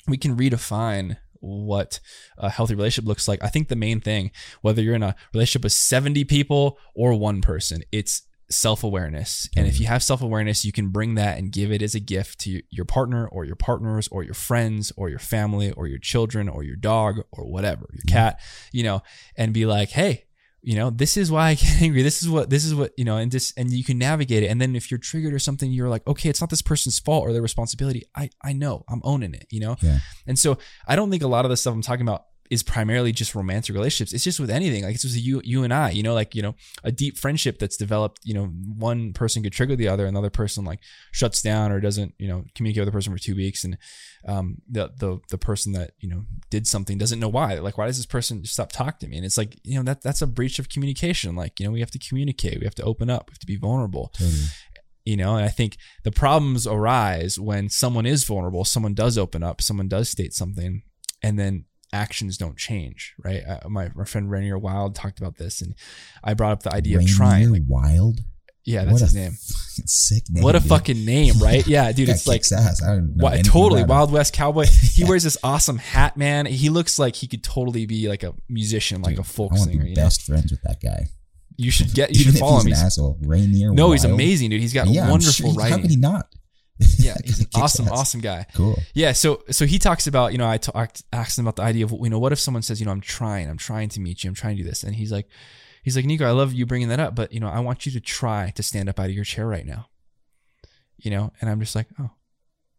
we can redefine what a healthy relationship looks like. I think the main thing, whether you're in a relationship with 70 people or one person, it's self awareness. And if mm-hmm. you have self awareness, you can bring that and give it as a gift to your partner or your partners or your friends or your family or your children or your dog or whatever, your mm-hmm. cat, you know, and be like, hey, you know this is why i get angry. This is what this is what you know and just and you can navigate it. And then if you're triggered or something you're like okay it's not this person's fault or their responsibility. I i know. I'm owning it you know? Yeah. and so i don't think a lot of the stuff i'm talking about is primarily just romantic relationships. It's just with anything. Like it's just you, you and I, you know, like, you know, a deep friendship that's developed, you know, one person could trigger the other, another person like shuts down or doesn't, you know, communicate with the person for two weeks. And, um, the, the, the person that, you know, did something doesn't know why, like, why does this person stop talking to me? And it's like, you know, that that's a breach of communication. Like, you know, we have to communicate, we have to open up, we have to be vulnerable. Totally you know and i think the problems arise when someone is vulnerable someone does open up someone does state something and then actions don't change, right? Uh, my, my friend Rainier Wild talked about this, and I brought up the idea Rainier of trying. Like, Wild. Yeah, that's what his name. fucking sick name. What a dude. fucking name, right? Yeah, dude, it's like ass. I don't know. Why, totally. Wild West cowboy. He wears this awesome hat, man. He looks like he could totally be like a musician, like a folk I want to singer. be You know, best friends with that guy. you should get, you Even should follow he's him. an He's, asshole, Rainier. no, he's amazing, dude. He's got Yeah, wonderful sure- How writing. could he not? yeah, he's an awesome, ass. awesome guy. Cool. Yeah, so so he talks about you know I talked asked him about the idea of you know what if someone says you know I'm trying I'm trying to meet you I'm trying to do this and he's like he's like Nico I love you bringing that up but you know I want you to try to stand up out of your chair right now, you know and I'm just like oh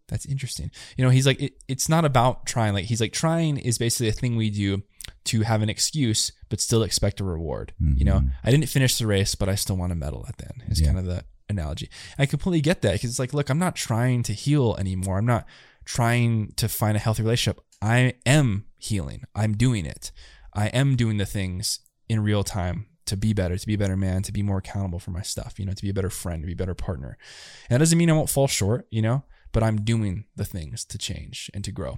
that's interesting you know he's like it, it's not about trying like he's like trying is basically a thing we do to have an excuse but still expect a reward you know Mhm. I didn't finish the race but I still want a medal at the end is Yeah. kind of the analogy I completely get that because it's like look I'm not trying to heal anymore I'm not trying to find a healthy relationship. I am healing. I'm doing it. I am doing the things in real time to be better, to be a better man, to be more accountable for my stuff, you know, to be a better friend, to be a better partner. And that doesn't mean I won't fall short, you know, but I'm doing the things to change and to grow.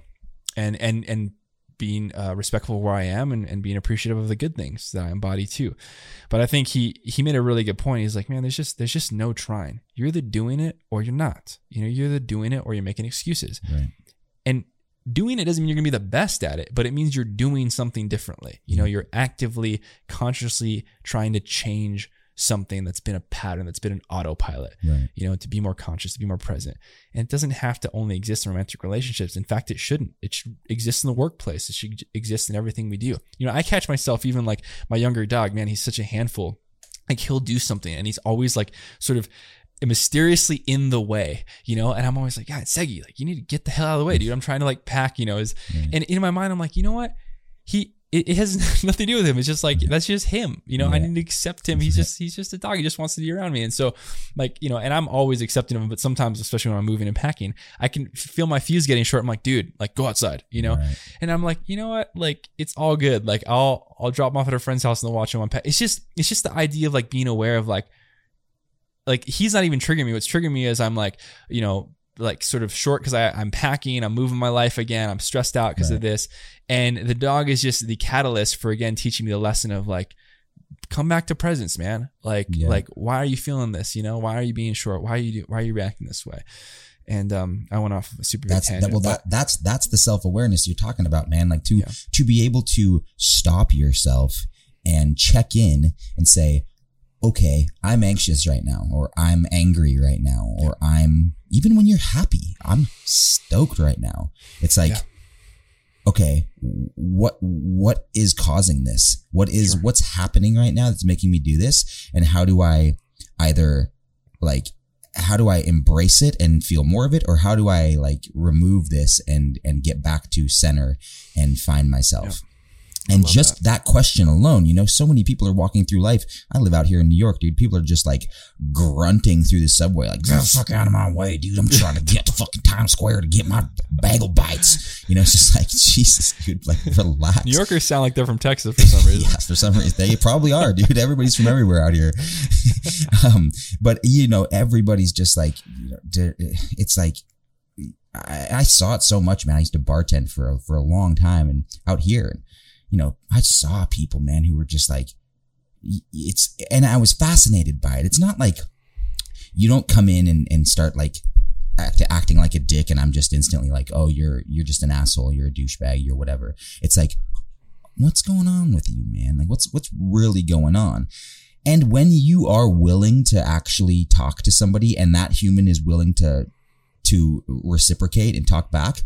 And and and being uh, respectful of where I am and, and being appreciative of the good things that I embody too. But I think he he made a really good point. He's like, man, there's just there's just no trying. You're either doing it or you're not. You know, you're either doing it or you're making excuses. Right. And doing it doesn't mean you're going to be the best at it, but it means you're doing something differently. You know, you're actively, consciously trying to change something that's been a pattern, that's been an autopilot, Right. you know, to be more conscious, to be more present. And it doesn't have to only exist in romantic relationships. In fact, it shouldn't. It should exist in the workplace. It should exist in everything we do. You know, I catch myself even like my younger dog, man, he's such a handful. Like he'll do something and he's always like sort of mysteriously in the way, you know, and I'm always like, God, Segi, like you need to get the hell out of the way, dude. I'm trying to like pack, you know, is and in my mind, I'm like, you know what? He it, it has nothing to do with him. It's just like that's just him. You know, I need to accept him. He's just he's just a dog. He just wants to be around me. And so, like you know, and I'm always accepting of him. But sometimes, especially when I'm moving and packing, I can feel my fuse getting short. I'm like, dude, like go outside. You know, Right. and I'm like, you know what? Like it's all good. Like I'll I'll drop him off at a friend's house and they'll watch him unpack. It's just it's just the idea of like being aware of like like he's not even triggering me. What's triggering me is I'm like, you know, like sort of short because I'm packing, I'm moving my life again, I'm stressed out because of this. And the dog is just the catalyst for again teaching me the lesson of like, come back to presence, man. Like, Yeah. like why are you feeling this? You know, why are you being short? Why are you do, why are you reacting this way? And um, I went off a super That's that, well. but- That that's that's the self awareness you're talking about, man. Like to Yeah. to be able to stop yourself and check in and say, okay, I'm anxious right now, or I'm angry right now, or I'm even when you're happy, I'm stoked right now. It's like, Yeah. okay, what what is causing this? What is Sure. what's happening right now that's making me do this? And how do I either like how do I embrace it and feel more of it, or how do I like remove this and and get back to center and find myself? And just that. question alone, you know, so many people are walking through life. I live out here in New York, dude. People are just like grunting through the subway, like, get the fuck out of my way, dude. I'm trying to get to fucking Times Square to get my bagel bites. You know, it's just like, Jesus, dude, like, relax. New Yorkers sound like they're from Texas for some reason. Yeah, for some reason they probably are, dude. Everybody's from everywhere out here. um, but you know, everybody's just like, you know, it's like, I, I saw it so much, man. I used to bartend for a, for a long time, and out here, and you know, I saw people, man, who were just like, it's, and I was fascinated by it. It's not like you don't come in and, and start like act, acting like a dick, and I'm just instantly like, oh, you're you're just an asshole, you're a douchebag, you're whatever. It's like what's going on with you, man? Like what's what's really going on? And when you are willing to actually talk to somebody and that human is willing to to reciprocate and talk back,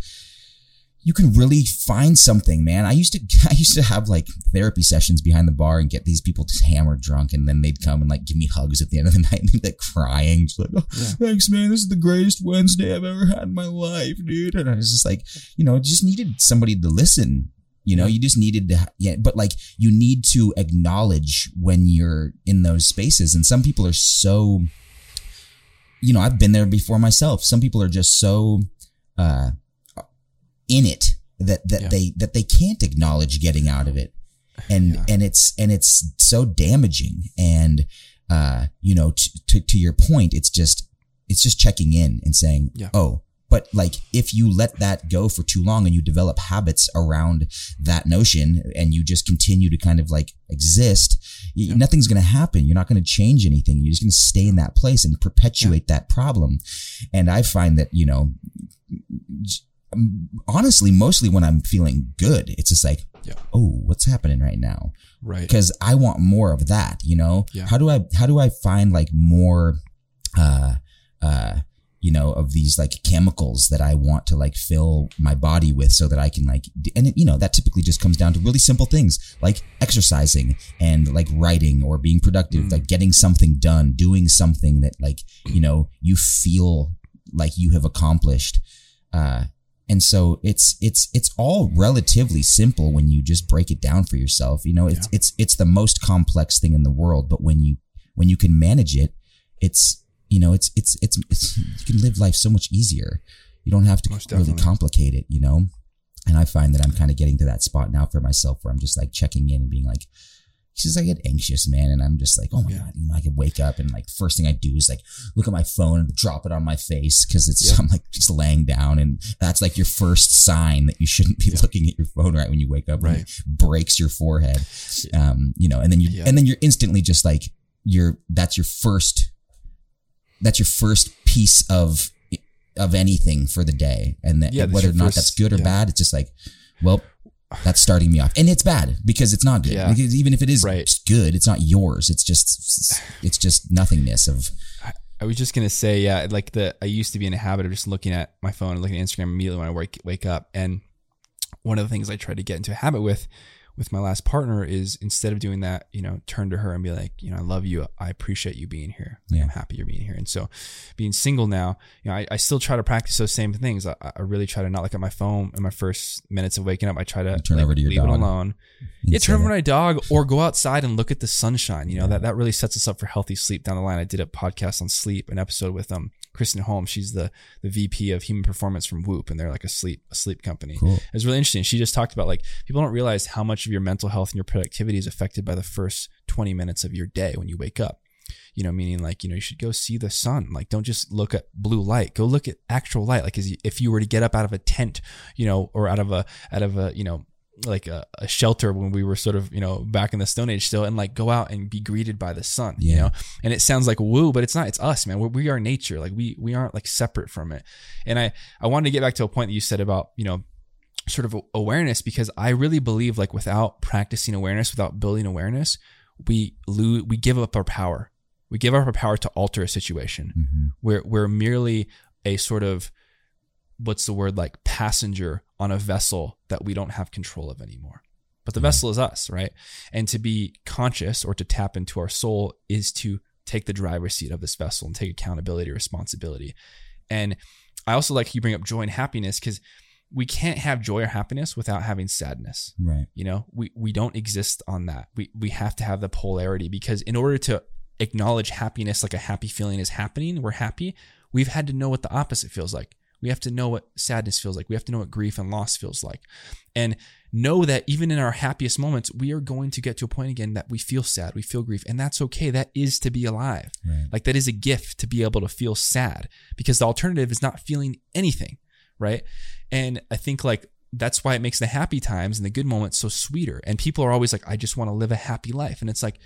you can really find something, man. I used to I used to have like therapy sessions behind the bar and get these people just hammered drunk and then they'd come and like give me hugs at the end of the night and they'd be like crying. Just like, oh, thanks, man. This is the greatest Wednesday I've ever had in my life, dude. And I was just like, you know, just needed somebody to listen. You know, you just needed to, yeah, but like you need to acknowledge when you're in those spaces. And some people are so, you know, I've been there before myself. Some people are just so, uh, in it that, that Yeah. they, that they can't acknowledge getting out of it. And, Yeah. and it's, and it's so damaging. And, uh, you know, t- to, to your point, it's just, it's just checking in and saying, Yeah. oh, but like if you let that go for too long and you develop habits around that notion and you just continue to kind of like exist, y- nothing's going to happen. You're not going to change anything. You're just going to stay in that place and perpetuate that problem. And I find that, you know, honestly, mostly when I'm feeling good, it's just like, Yeah. oh, what's happening right now? Right. because I want more of that. You know, Yeah. how do I how do I find like more, uh, uh, you know, of these like chemicals that I want to like fill my body with, so that I can like, and it, you know, that typically just comes down to really simple things like exercising and like writing or being productive, Mm. like getting something done, doing something that like you know you feel like you have accomplished. Uh, and so it's it's it's all relatively simple when you just break it down for yourself. You know, it's it's it's the most complex thing in the world, but when you when you can manage it, it's you know, it's it's it's, it's you can live life so much easier. You don't have to Most really definitely. complicate it, you know? And I find that I'm kind of getting to that spot now for myself where I'm just like checking in and being like, because I get anxious, man, and I'm just like, oh my Yeah. god, you know, I could wake up and like first thing I do is like look at my phone and drop it on my face because it's Yeah. I'm like just laying down, and that's like your first sign that you shouldn't be looking at your phone right when you wake up, and Right. it breaks your forehead, um, you know, and then you Yeah. and then you're instantly just like you're that's your first that's your first piece of of anything for the day, and that Yeah, whether or not first- that's good or yeah. bad, it's just like, well. That's starting me off, and it's bad because it's not good. Yeah. Because even if it is Right. good, it's not yours. It's just, it's just nothingness of I was just gonna say, yeah, like the I used to be in a habit of just looking at my phone and looking at Instagram immediately when I wake wake up. And one of the things I tried to get into a habit with with my last partner is instead of doing that, you know, turn to her and be like, you know, I love you. I appreciate you being here. Yeah. I'm happy you're being here. And so being single now, you know, I, I still try to practice those same things. I, I really try to not look at my phone in my first minutes of waking up. I try to turn like, over to your leave it alone. You Yeah, turn over to my dog or go outside and look at the sunshine. You know, that, that really sets us up for healthy sleep down the line. I did a podcast on sleep, an episode with um Kristen Holmes. She's the the VP of human performance from Whoop, and they're like a sleep a sleep company. Cool. It was really interesting. She just talked about like people don't realize how much of your mental health and your productivity is affected by the first 20 minutes of your day when you wake up. You know, meaning like, you know, you should go see the sun. Like, don't just look at blue light. Go look at actual light. Like, if you were to get up out of a tent, you know, or out of a, out of a, you know, like a, a shelter when we were sort of, you know, back in the Stone Age still, and like go out and be greeted by the sun, you know? And it sounds like woo, but it's not. It's us, man. We're, we are nature. Like, we, we aren't like separate from it. And I, I wanted to get back to a point that you said about, you know, sort of awareness because I really believe like without practicing awareness, without building awareness, we lose, we give up our power. We give up our power to alter a situation. Mhm. We're we're merely a sort of what's the word like passenger on a vessel that we don't have control of anymore. But the vessel is us, right? And to be conscious or to tap into our soul is to take the driver's seat of this vessel and take accountability, responsibility. And I also like you bring up joy and happiness because we can't have joy or happiness without having sadness. Right. you know we we don't exist on that. We we have to have the polarity because in order to acknowledge happiness like a happy feeling is happening we're happy we've had to know what the opposite feels like. We have to know what sadness feels like. We have to know what grief and loss feels like. And know that even in our happiest moments we are going to get to a point again that we feel sad we feel grief and that's okay. That is to be alive. Right. like that is a gift to be able to feel sad because the alternative is not feeling anything, right? And I think like that's why it makes the happy times and the good moments so sweeter. And people are always like, I just want to live a happy life. And it's like,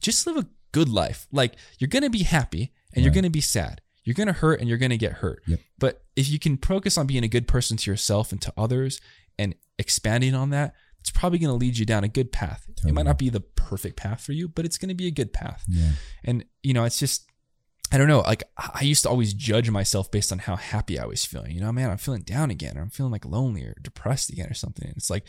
just live a good life. Like you're going to be happy and you're going to be sad. You're going to hurt and you're going to get hurt. Yep. But if you can focus on being a good person to yourself and to others and expanding on that, it's probably going to lead you down a good path. It might not be the perfect path for you, but it's going to be a good path. Yeah. And you know, it's just I don't know. Like I used to always judge myself based on how happy I was feeling. You know, man, I'm feeling down again, or I'm feeling like lonely or depressed again, or something. And it's like,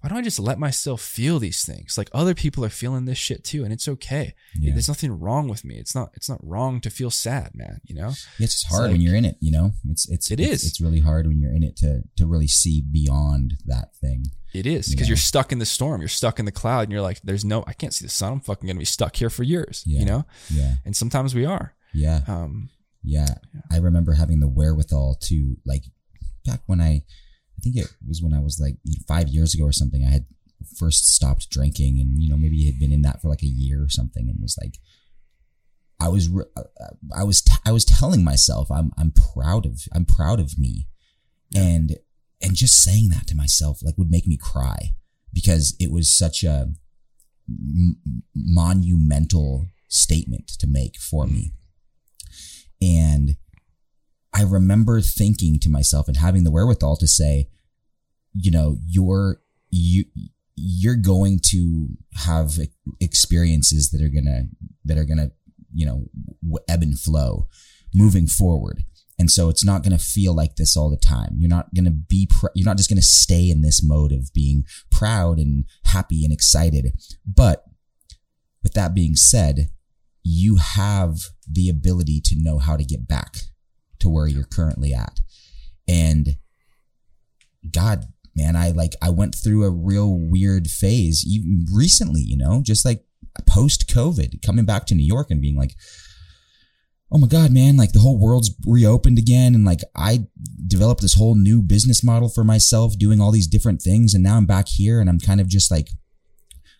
why don't I just let myself feel these things? Like other people are feeling this shit too, and it's okay. Yeah. There's nothing wrong with me. It's not. It's not wrong to feel sad, man. You know. It's just hard like- when you're in it, you know? It's it's It it's, is. it's really hard when you're in it to to really see beyond that thing. It is because Yeah. you're stuck in the storm. You're stuck in the cloud, and you're like, "There's no. I can't see the sun. I'm fucking gonna be stuck here for years." Yeah. You know. Yeah. And sometimes we are. Yeah. Um. Yeah. I remember having the wherewithal to like back when I I think it was when I was like five years ago or something, I had first stopped drinking and you know, maybe had been in that for like a year or something and was like I was re- uh, uh, I was t- I was telling myself I'm I'm proud of I'm proud of me, and and just saying that to myself like would make me cry because it was such a m- monumental statement to make for me, mm-hmm. and I remember thinking to myself and having the wherewithal to say, you know, you're you you're going to have experiences that are gonna that are gonna you know ebb and flow moving forward. And so it's not going to feel like this all the time. You're not going to be pr- you're not just going to stay in this mode of being proud and happy and excited. But with that being said you have the ability to know how to get back to where you're currently at and god man, I like, I went through a real weird phase even recently, you know, just like post COVID, coming back to New York and being like, oh my God, man, like the whole world's reopened again. And like I developed this whole new business model for myself, doing all these different things. And now I'm back here and I'm kind of just like,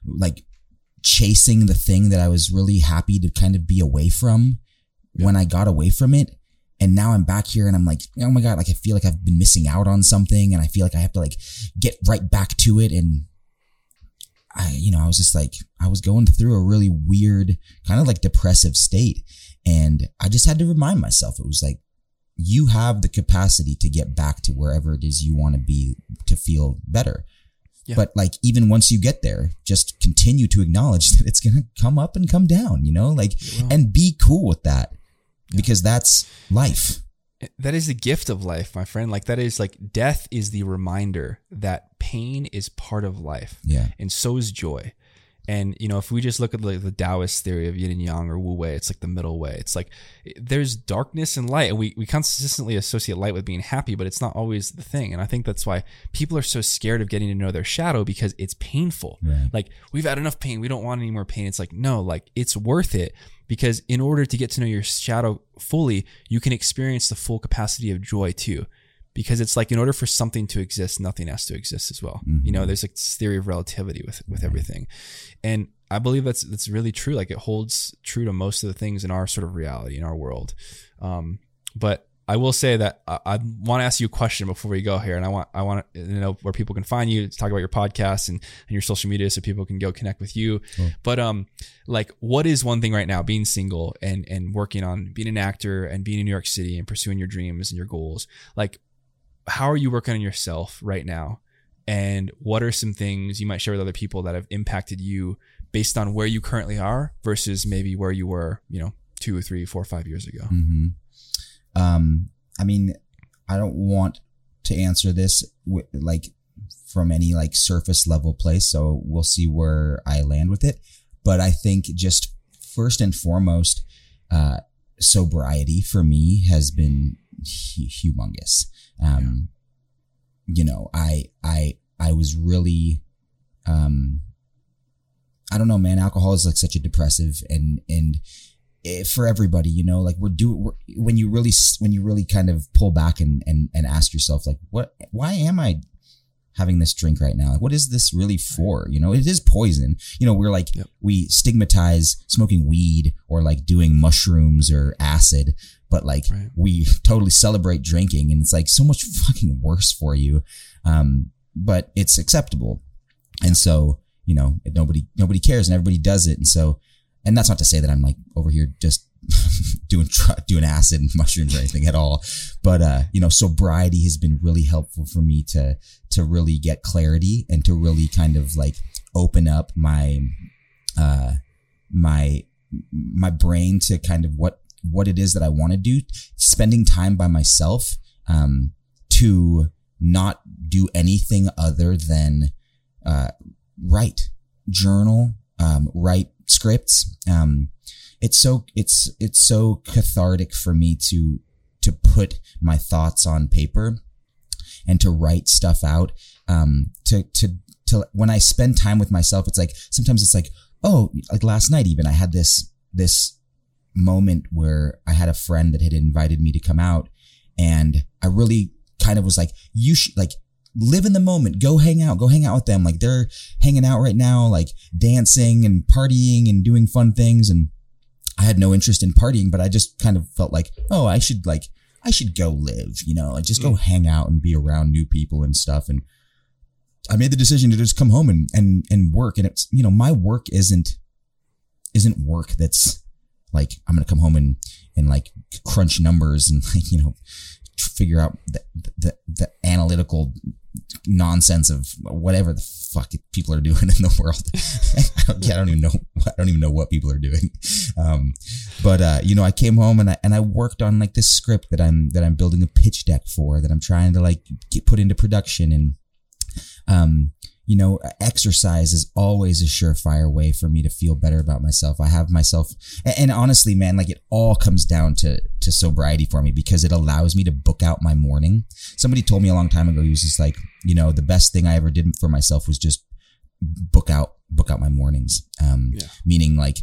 like chasing the thing that I was really happy to kind of be away from yeah. when I got away from it and now I'm back here and I'm like, oh my God, like I feel like I've been missing out on something and I feel like I have to like get right back to it. And I, you know, I was just like, I was going through a really weird, kind of like depressive state. And I just had to remind myself, it was like, you have the capacity to get back to wherever it is you want to be to feel better. Yeah. But like, even once you get there, just continue to acknowledge that it's going to come up and come down, you know, like, and be cool with that because that's life. That is the gift of life, my friend. Like that is like death is the reminder that pain is part of life. Yeah. And so is joy. And you know, if we just look at the, the Taoist theory of yin and yang or Wu Wei, it's like the middle way. It's like there's darkness and light, and we we consistently associate light with being happy, but it's not always the thing. And I think that's why people are so scared of getting to know their shadow because it's painful. Right. Like we've had enough pain, we don't want any more pain. It's like no, like it's worth it because in order to get to know your shadow fully, you can experience the full capacity of joy too because it's like in order for something to exist, nothing has to exist as well. Mm-hmm. You know, mm-hmm. there's like this theory of relativity with with everything, and I believe that's that's really true. Like it holds true to most of the things in our sort of reality in our world. Um, but I will say that I, I want to ask you a question before we go here, and I want I want to know where people can find you to talk about your podcast and, and your social media, so people can go connect with you. But um, like, what is one thing right now, being single and and working on being an actor and being in New York City and pursuing your dreams and your goals? Like, how are you working on yourself right now? And what are some things you might share with other people that have impacted you based on where you currently are versus maybe where you were, you know, two or three, four, five years ago? Mm-hmm. Um, I mean, I don't want to answer this with, like from any like surface level place, so we'll see where I land with it. But I think just first and foremost, uh, sobriety for me has been humongous. Um, yeah. you know, I, I, I was really, um, I don't know, man, alcohol is like such a depressive and, and for everybody, you know, like we're doing, when you really, when you really kind of pull back and, and, and ask yourself, like, what, why am I having this drink right now? Like, what is this really for? You know, it is poison. You know, we're like, yep. we stigmatize smoking weed or like doing mushrooms or acid, but like right. we totally celebrate drinking and it's like so much fucking worse for you. Um, but it's acceptable. And so, you know, nobody, nobody cares and everybody does it. And so, and that's not to say that I'm like over here just doing, doing acid and mushrooms or anything at all. But, uh, you know, sobriety has been really helpful for me to, to really get clarity and to really kind of like open up my, uh, my, my brain to kind of what what it is that I want to do, spending time by myself, um, to not do anything other than, uh, write, journal, um, write scripts. Um, it's so, it's, it's so cathartic for me to, to put my thoughts on paper and to write stuff out. Um, to, to, to, when I spend time with myself, it's like, sometimes it's like, oh, like last night even I had this, this moment where I had a friend that had invited me to come out and I really kind of was like, you should like live in the moment, go hang out, go hang out with them. Like they're hanging out right now, like dancing and partying and doing fun things. And I had no interest in partying, but I just kind of felt like, oh, I should like, I should go live, you know, like just go mm. hang out and be around new people and stuff. And I made the decision to just come home and, and, and work. And it's, you know, my work isn't, isn't work that's like, I'm going to come home and, and like crunch numbers and like, you know, figure out the, the, the analytical nonsense of whatever the fuck people are doing in the world. I, don't, I don't even know. I don't even know what people are doing. Um, but uh, you know, I came home and I and I worked on like this script that I'm that I'm building a pitch deck for that I'm trying to like get put into production and um you know, exercise is always a surefire way for me to feel better about myself. I have myself, and, and, honestly, man, like it all comes down to to sobriety for me because it allows me to book out my morning. Somebody told me a long time ago, he was just like, you know, the best thing I ever did for myself was just book out book out my mornings. Um, yeah. meaning like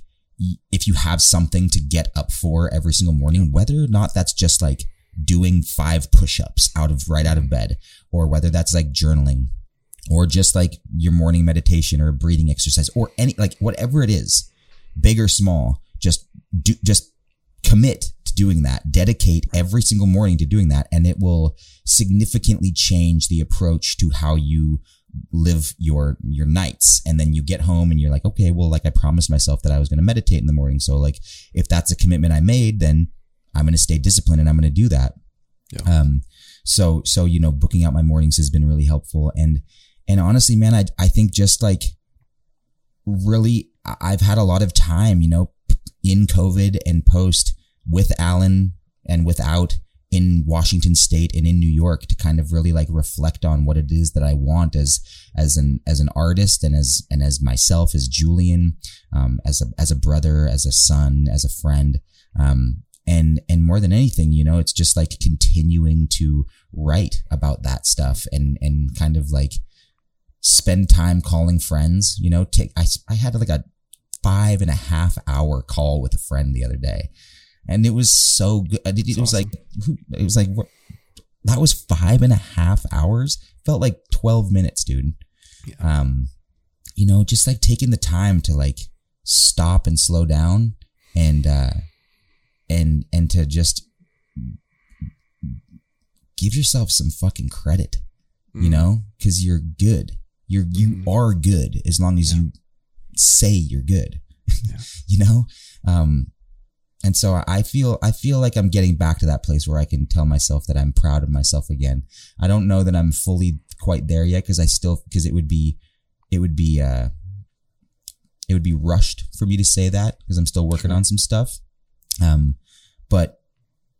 if you have something to get up for every single morning, whether or not that's just like doing five push-ups out of right out of bed, or whether that's like journaling or just like your morning meditation or a breathing exercise or any like whatever it is big or small just do just commit doing that dedicate every single morning to doing that and it will significantly change the approach to how you live your your nights. And then you get home and you're like okay well like i promised myself that i was going to meditate in the morning so like if that's a commitment i made then i'm going to stay disciplined and i'm going to do that. Yeah. um so so you know booking out my mornings has been really helpful. And and honestly, man, I, I think just like really, I've had a lot of time, you know, in COVID and post with Allen and without in Washington state and in New York to kind of really like reflect on what it is that I want as, as an, as an artist and as, and as myself, as Julian, um, as a, as a brother, as a son, as a friend. Um, and, and more than anything, you know, it's just like continuing to write about that stuff and, and kind of like, spend time calling friends, you know, take, I, I had like a five and a half hour call with a friend the other day and it was so good. It, it was awesome. like, it was like, that was five and a half hours. Felt like 12 minutes, dude. Yeah. Um, you know, just like taking the time to like stop and slow down and, uh, and, and to just give yourself some fucking credit, mm. you know, cause you're good. You're you mm-hmm. are good as long as yeah. you say you're good. Yeah. you know? Um and so I feel I feel like I'm getting back to that place where I can tell myself that I'm proud of myself again. I don't know that I'm fully quite there yet because I still because it would be it would be uh it would be rushed for me to say that because I'm still working sure. on some stuff. Um but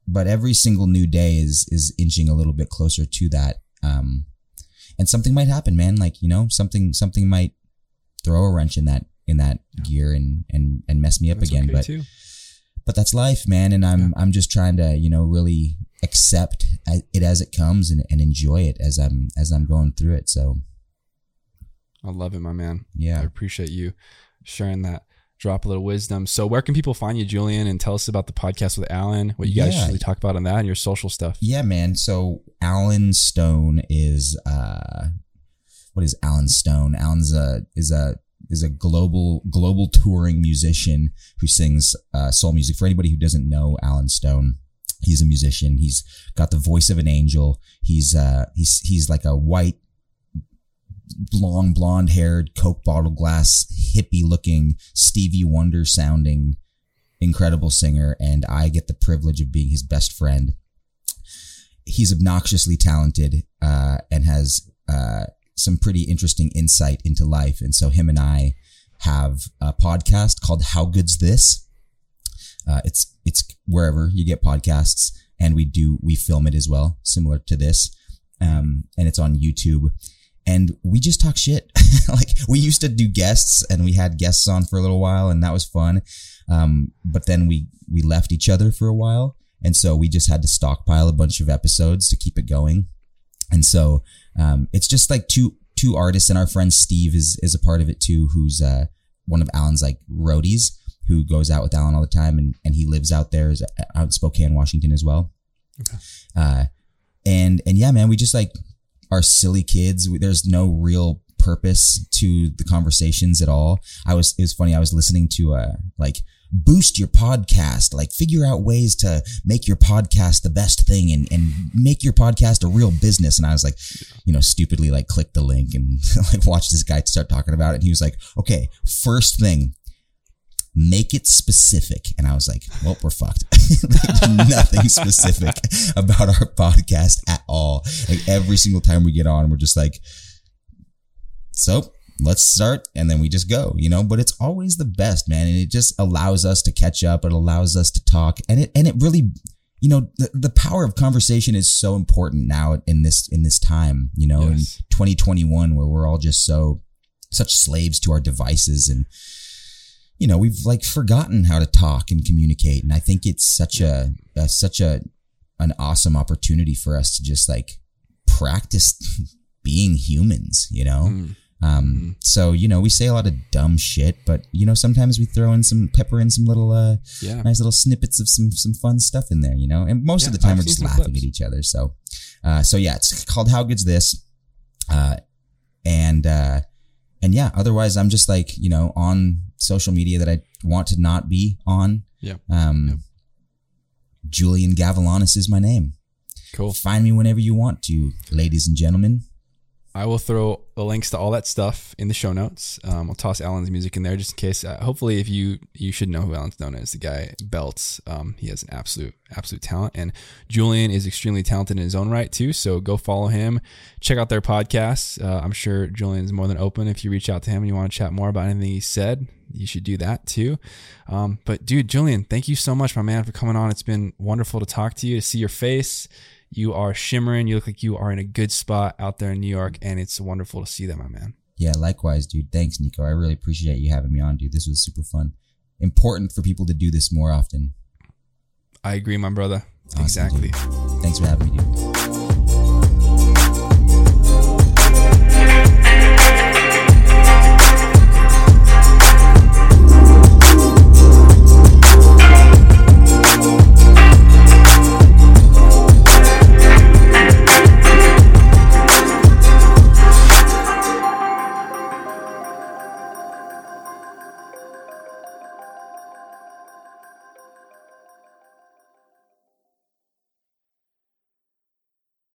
but every single new day is is inching a little bit closer to that um and something might happen, man. Like you know, something something might throw a wrench in that in that yeah. gear and and and mess me up that's again. Okay but too. But that's life, man. And I'm yeah. I'm just trying to you know really accept it as it comes and, and enjoy it as I'm as I'm going through it. So I love it, my man. Yeah, I appreciate you sharing that drop a little wisdom. So where can people find you, Julian, and tell us about the podcast with Allen, what you guys yeah. usually talk about on that and your social stuff? Yeah, man. So Allen Stone is uh what is Allen Stone? Allen's a is a is a global global touring musician who sings uh, soul music. For anybody who doesn't know Allen Stone, he's a musician. He's got the voice of an angel. He's uh he's he's like a white long blonde haired coke bottle glass hippie looking stevie wonder sounding incredible singer and i get the privilege of being his best friend he's obnoxiously talented uh, and has uh, some pretty interesting insight into life and so him and i have a podcast called how good's this uh, it's it's wherever you get podcasts and we do we film it as well similar to this um, and it's on youtube and we just talk shit. like we used to do guests and we had guests on for a little while and that was fun. Um, but then we, we left each other for a while. And so we just had to stockpile a bunch of episodes to keep it going. And so, um, it's just like two, two artists and our friend Steve is, is a part of it too, who's, uh, one of Allen's like roadies who goes out with Allen all the time and, and he lives out there is out in Spokane, Washington as well. Okay. Uh, and, and yeah, man, we just like are silly kids. There's no real purpose to the conversations at all. I was, it was funny. I was listening to, uh, like boost your podcast, like figure out ways to make your podcast the best thing and, and make your podcast a real business. And I was like, you know, stupidly like click the link and like watch this guy start talking about it. And he was like, okay, first thing, make it specific. And I was like, well, we're fucked. nothing specific about our podcast at all. Like every single time we get on, we're just like, so let's start and then we just go you know? But it's always the best man. And it just allows us to catch up. It allows us to talk. And it and it really you know the, the power of conversation is so important now in this in this time you know yes. in 2021 where we're all just so such slaves to our devices and you know we've like forgotten how to talk and communicate. And i think it's such a, a such a an awesome opportunity for us to just like practice being humans you know? Mm um, mm-hmm. so you know, we say a lot of dumb shit, but you know, sometimes we throw in some pepper in some little, uh, yeah. nice little snippets of some some fun stuff in there, you know. And most yeah, of the time, I've we're just laughing clips. at each other. So, uh, so yeah, it's called How Good's This, uh, and uh, and yeah, otherwise, I'm just like you know on social media that I want to not be on. Yeah. Um, yeah. Julian Gavalanis is my name. Cool. Find me whenever you want to, ladies and gentlemen. I will throw the links to all that stuff in the show notes. Um, I'll toss Allen's music in there just in case. Uh, hopefully, if you you should know who Allen Stone is, the guy belts. Um, he has an absolute absolute talent, and Julian is extremely talented in his own right too. So go follow him, check out their podcasts. Uh, I'm sure Julian's more than open if you reach out to him and you want to chat more about anything he said. You should do that too. Um, but dude, Julian, thank you so much, my man, for coming on. It's been wonderful to talk to you, to see your face you are shimmering. You look like you are in a good spot out there in New York, and it's wonderful to see that, my man. Yeah, likewise, dude. Thanks, Nico. I really appreciate you having me on, dude. This was super fun. Important for people to do this more often. I agree, my brother. Awesome, exactly. Dude. Thanks for having me, dude.